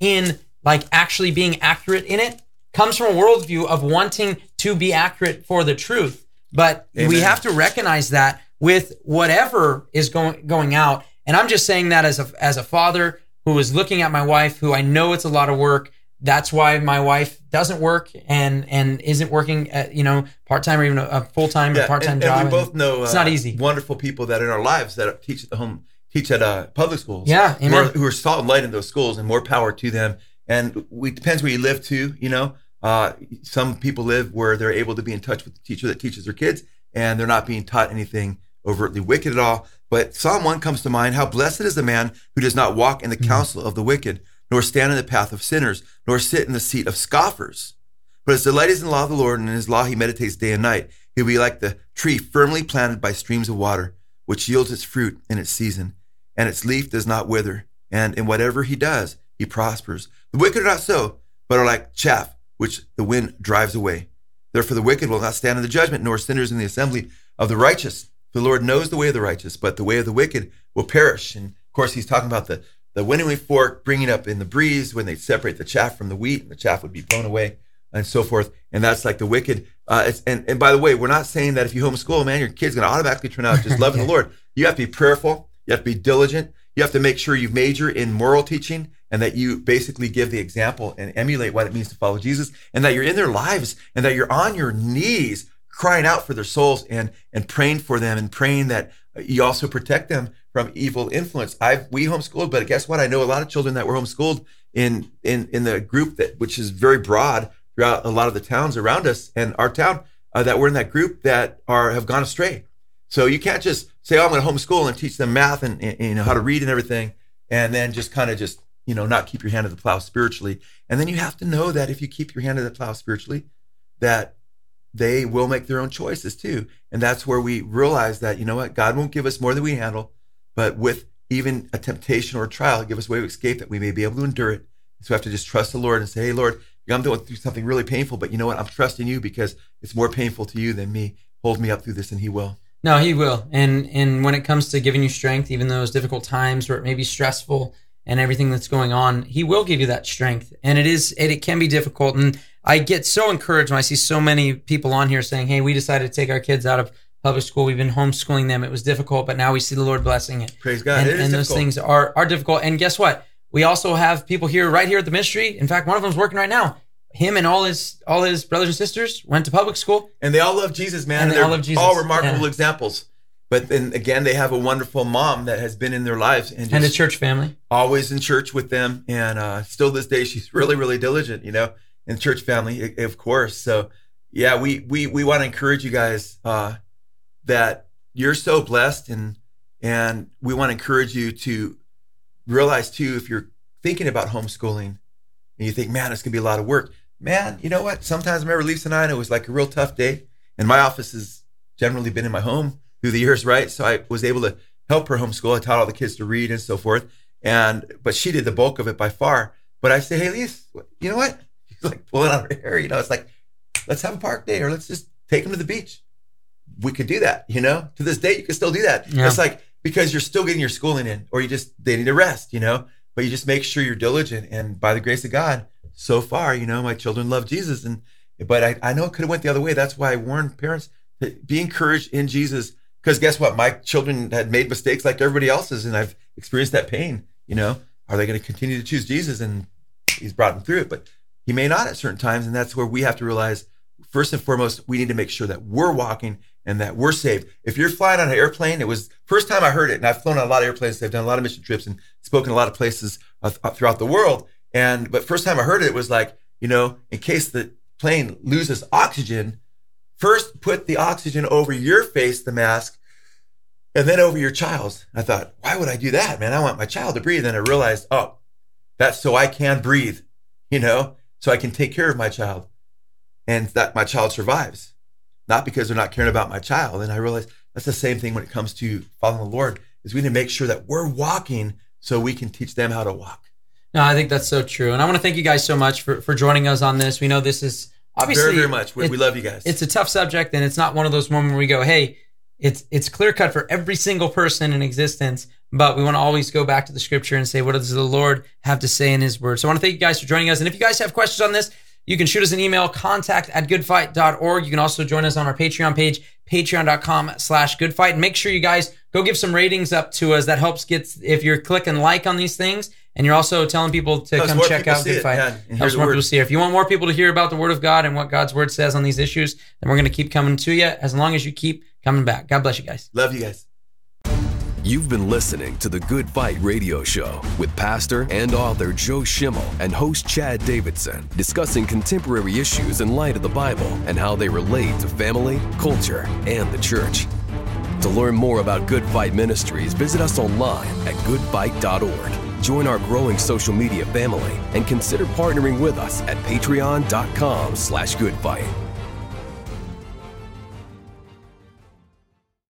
in like actually being accurate in it comes from a worldview of wanting to be accurate for the truth. But Amen. we have to recognize that with whatever is going going out. And I'm just saying that as a as a father who is looking at my wife, who I know it's a lot of work, that's why my wife doesn't work and and isn't working at you know part time or even a, full time yeah, or part time job. And we both know it's uh, not easy. Wonderful people that in our lives that teach at the home teach at uh, public schools. Yeah, who are, who are salt and light in those schools, and more power to them. And we depends where you live too. You know, uh, some people live where they're able to be in touch with the teacher that teaches their kids, and they're not being taught anything overtly wicked at all. But Psalm one comes to mind: How blessed is the man who does not walk in the counsel of the wicked, nor stand in the path of sinners, nor sit in the seat of scoffers. But his delight is in the law of the Lord, and in his law he meditates day and night. He'll be like the tree firmly planted by streams of water, which yields its fruit in its season, and its leaf does not wither. And in whatever he does, he prospers. The wicked are not so, but are like chaff, which the wind drives away. Therefore, the wicked will not stand in the judgment, nor sinners in the assembly of the righteous. The Lord knows the way of the righteous, but the way of the wicked will perish. And of course, he's talking about the, the winnowing fork bringing up in the breeze when they separate the chaff from the wheat, and the chaff would be blown away and so forth. And that's like the wicked. Uh, it's, and, and by the way, we're not saying that if you homeschool, man, your kid's going to automatically turn out just loving the Lord. You have to be prayerful. You have to be diligent. You have to make sure you major in moral teaching and that you basically give the example and emulate what it means to follow Jesus and that you're in their lives and that you're on your knees crying out for their souls and, and praying for them and praying that you also protect them from evil influence. I've, we homeschooled, but guess what? I know a lot of children that were homeschooled in, in, in the group that, which is very broad throughout a lot of the towns around us and our town uh, that were in that group that are have gone astray. So you can't just say, "Oh, I'm going to homeschool and teach them math and, and, how to read and everything," and then just kind of just you know not keep your hand to the plow spiritually. And then you have to know that if you keep your hand to the plow spiritually, that they will make their own choices too. And that's where we realize that you know what God won't give us more than we handle, but with even a temptation or a trial, give us a way of escape that we may be able to endure it. So we have to just trust the Lord and say, "Hey, Lord." I'm going through something really painful, but you know what? I'm trusting you because it's more painful to you than me. Hold me up through this, and He will. No, he will. And and when it comes to giving you strength, even those difficult times where it may be stressful and everything that's going on, he will give you that strength. And it is it, it can be difficult. And I get so encouraged when I see so many people on here saying, Hey, we decided to take our kids out of public school. We've been homeschooling them. It was difficult, but now we see the Lord blessing it. Praise God. And, It is and those difficult. things are are difficult. And guess what? We also have people here right here at the ministry. In fact, one of them's working right now. Him and all his all his brothers and sisters went to public school. and they all love Jesus, man. And they they're all love Jesus. all remarkable Yeah. examples. But then again, they have a wonderful mom that has been in their lives and And a church family. always in church with them. And uh, still this day, she's really, really diligent, you know, in church family, of course. So yeah, we we we want to encourage you guys uh, that you're so blessed, and and we want to encourage you to realize too, if you're thinking about homeschooling and you think, man, it's gonna be a lot of work, man, you know what? Sometimes I remember Lisa and I, and it was like a real tough day, and my office has generally been in my home through the years, right? So I was able to help her homeschool. I taught all the kids to read and so forth. And but she did the bulk of it by far. But I say, hey, Lise, you know what? She's like pulling out her hair. You know, it's like, let's have a park day or let's just take them to the beach. We could do that. You know, to this day, you can still do that. Yeah. It's like because you're still getting your schooling in, or you just they need a rest. You know, but you just make sure you're diligent. And by the grace of God, so far, you know, my children love Jesus. And but I, I know it could have went the other way. That's why I warn parents to be encouraged in Jesus. Because guess what? My children had made mistakes like everybody else's, and I've experienced that pain. You know, are they going to continue to choose Jesus? And He's brought them through it, but He may not at certain times, and that's where we have to realize first and foremost we need to make sure that we're walking and that we're saved. If you're flying on an airplane, it was first time I heard it, and I've flown on a lot of airplanes. I've done a lot of mission trips and spoken a lot of places uh, throughout the world. And but first time I heard it, it was like you know, in case the plane loses oxygen, first put the oxygen over your face, the mask, and then over your child's. I thought, why would I do that, man? I want my child to breathe. And I realized, oh, that's so I can breathe, you know, so I can take care of my child and that my child survives, not because they're not caring about my child. And I realized that's the same thing when it comes to following the Lord is we need to make sure that we're walking so we can teach them how to walk. No, I think that's so true. And I want to thank you guys so much for, for joining us on this. We know this is obviously very, very much. We, we love you guys. it's a tough subject and it's not one of those moments where we go, hey, it's it's clear cut for every single person in existence, but we want to always go back to the scripture and say, what does the Lord have to say in his word? So I want to thank you guys for joining us. And if you guys have questions on this, you can shoot us an email, contact at goodfight.org. You can also join us on our Patreon page, patreon.com slash goodfight. And make sure you guys go give some ratings up to us. That helps get, if you're clicking like on these things and you're also telling people to Helps come check out see Good Fight. yeah, and helps more word. people see it. If you want more people to hear about the Word of God and what God's Word says on these issues, then we're going to keep coming to you as long as you keep coming back. God bless you guys. love you guys. You've been listening to the Good Fight Radio Show with pastor and author Joe Schimmel and host Chad Davidson discussing contemporary issues in light of the Bible and how they relate to family, culture, and the church. To learn more about Good Fight Ministries, visit us online at goodfight.org. Join our growing social media family and consider partnering with us at patreon.com slash goodfight.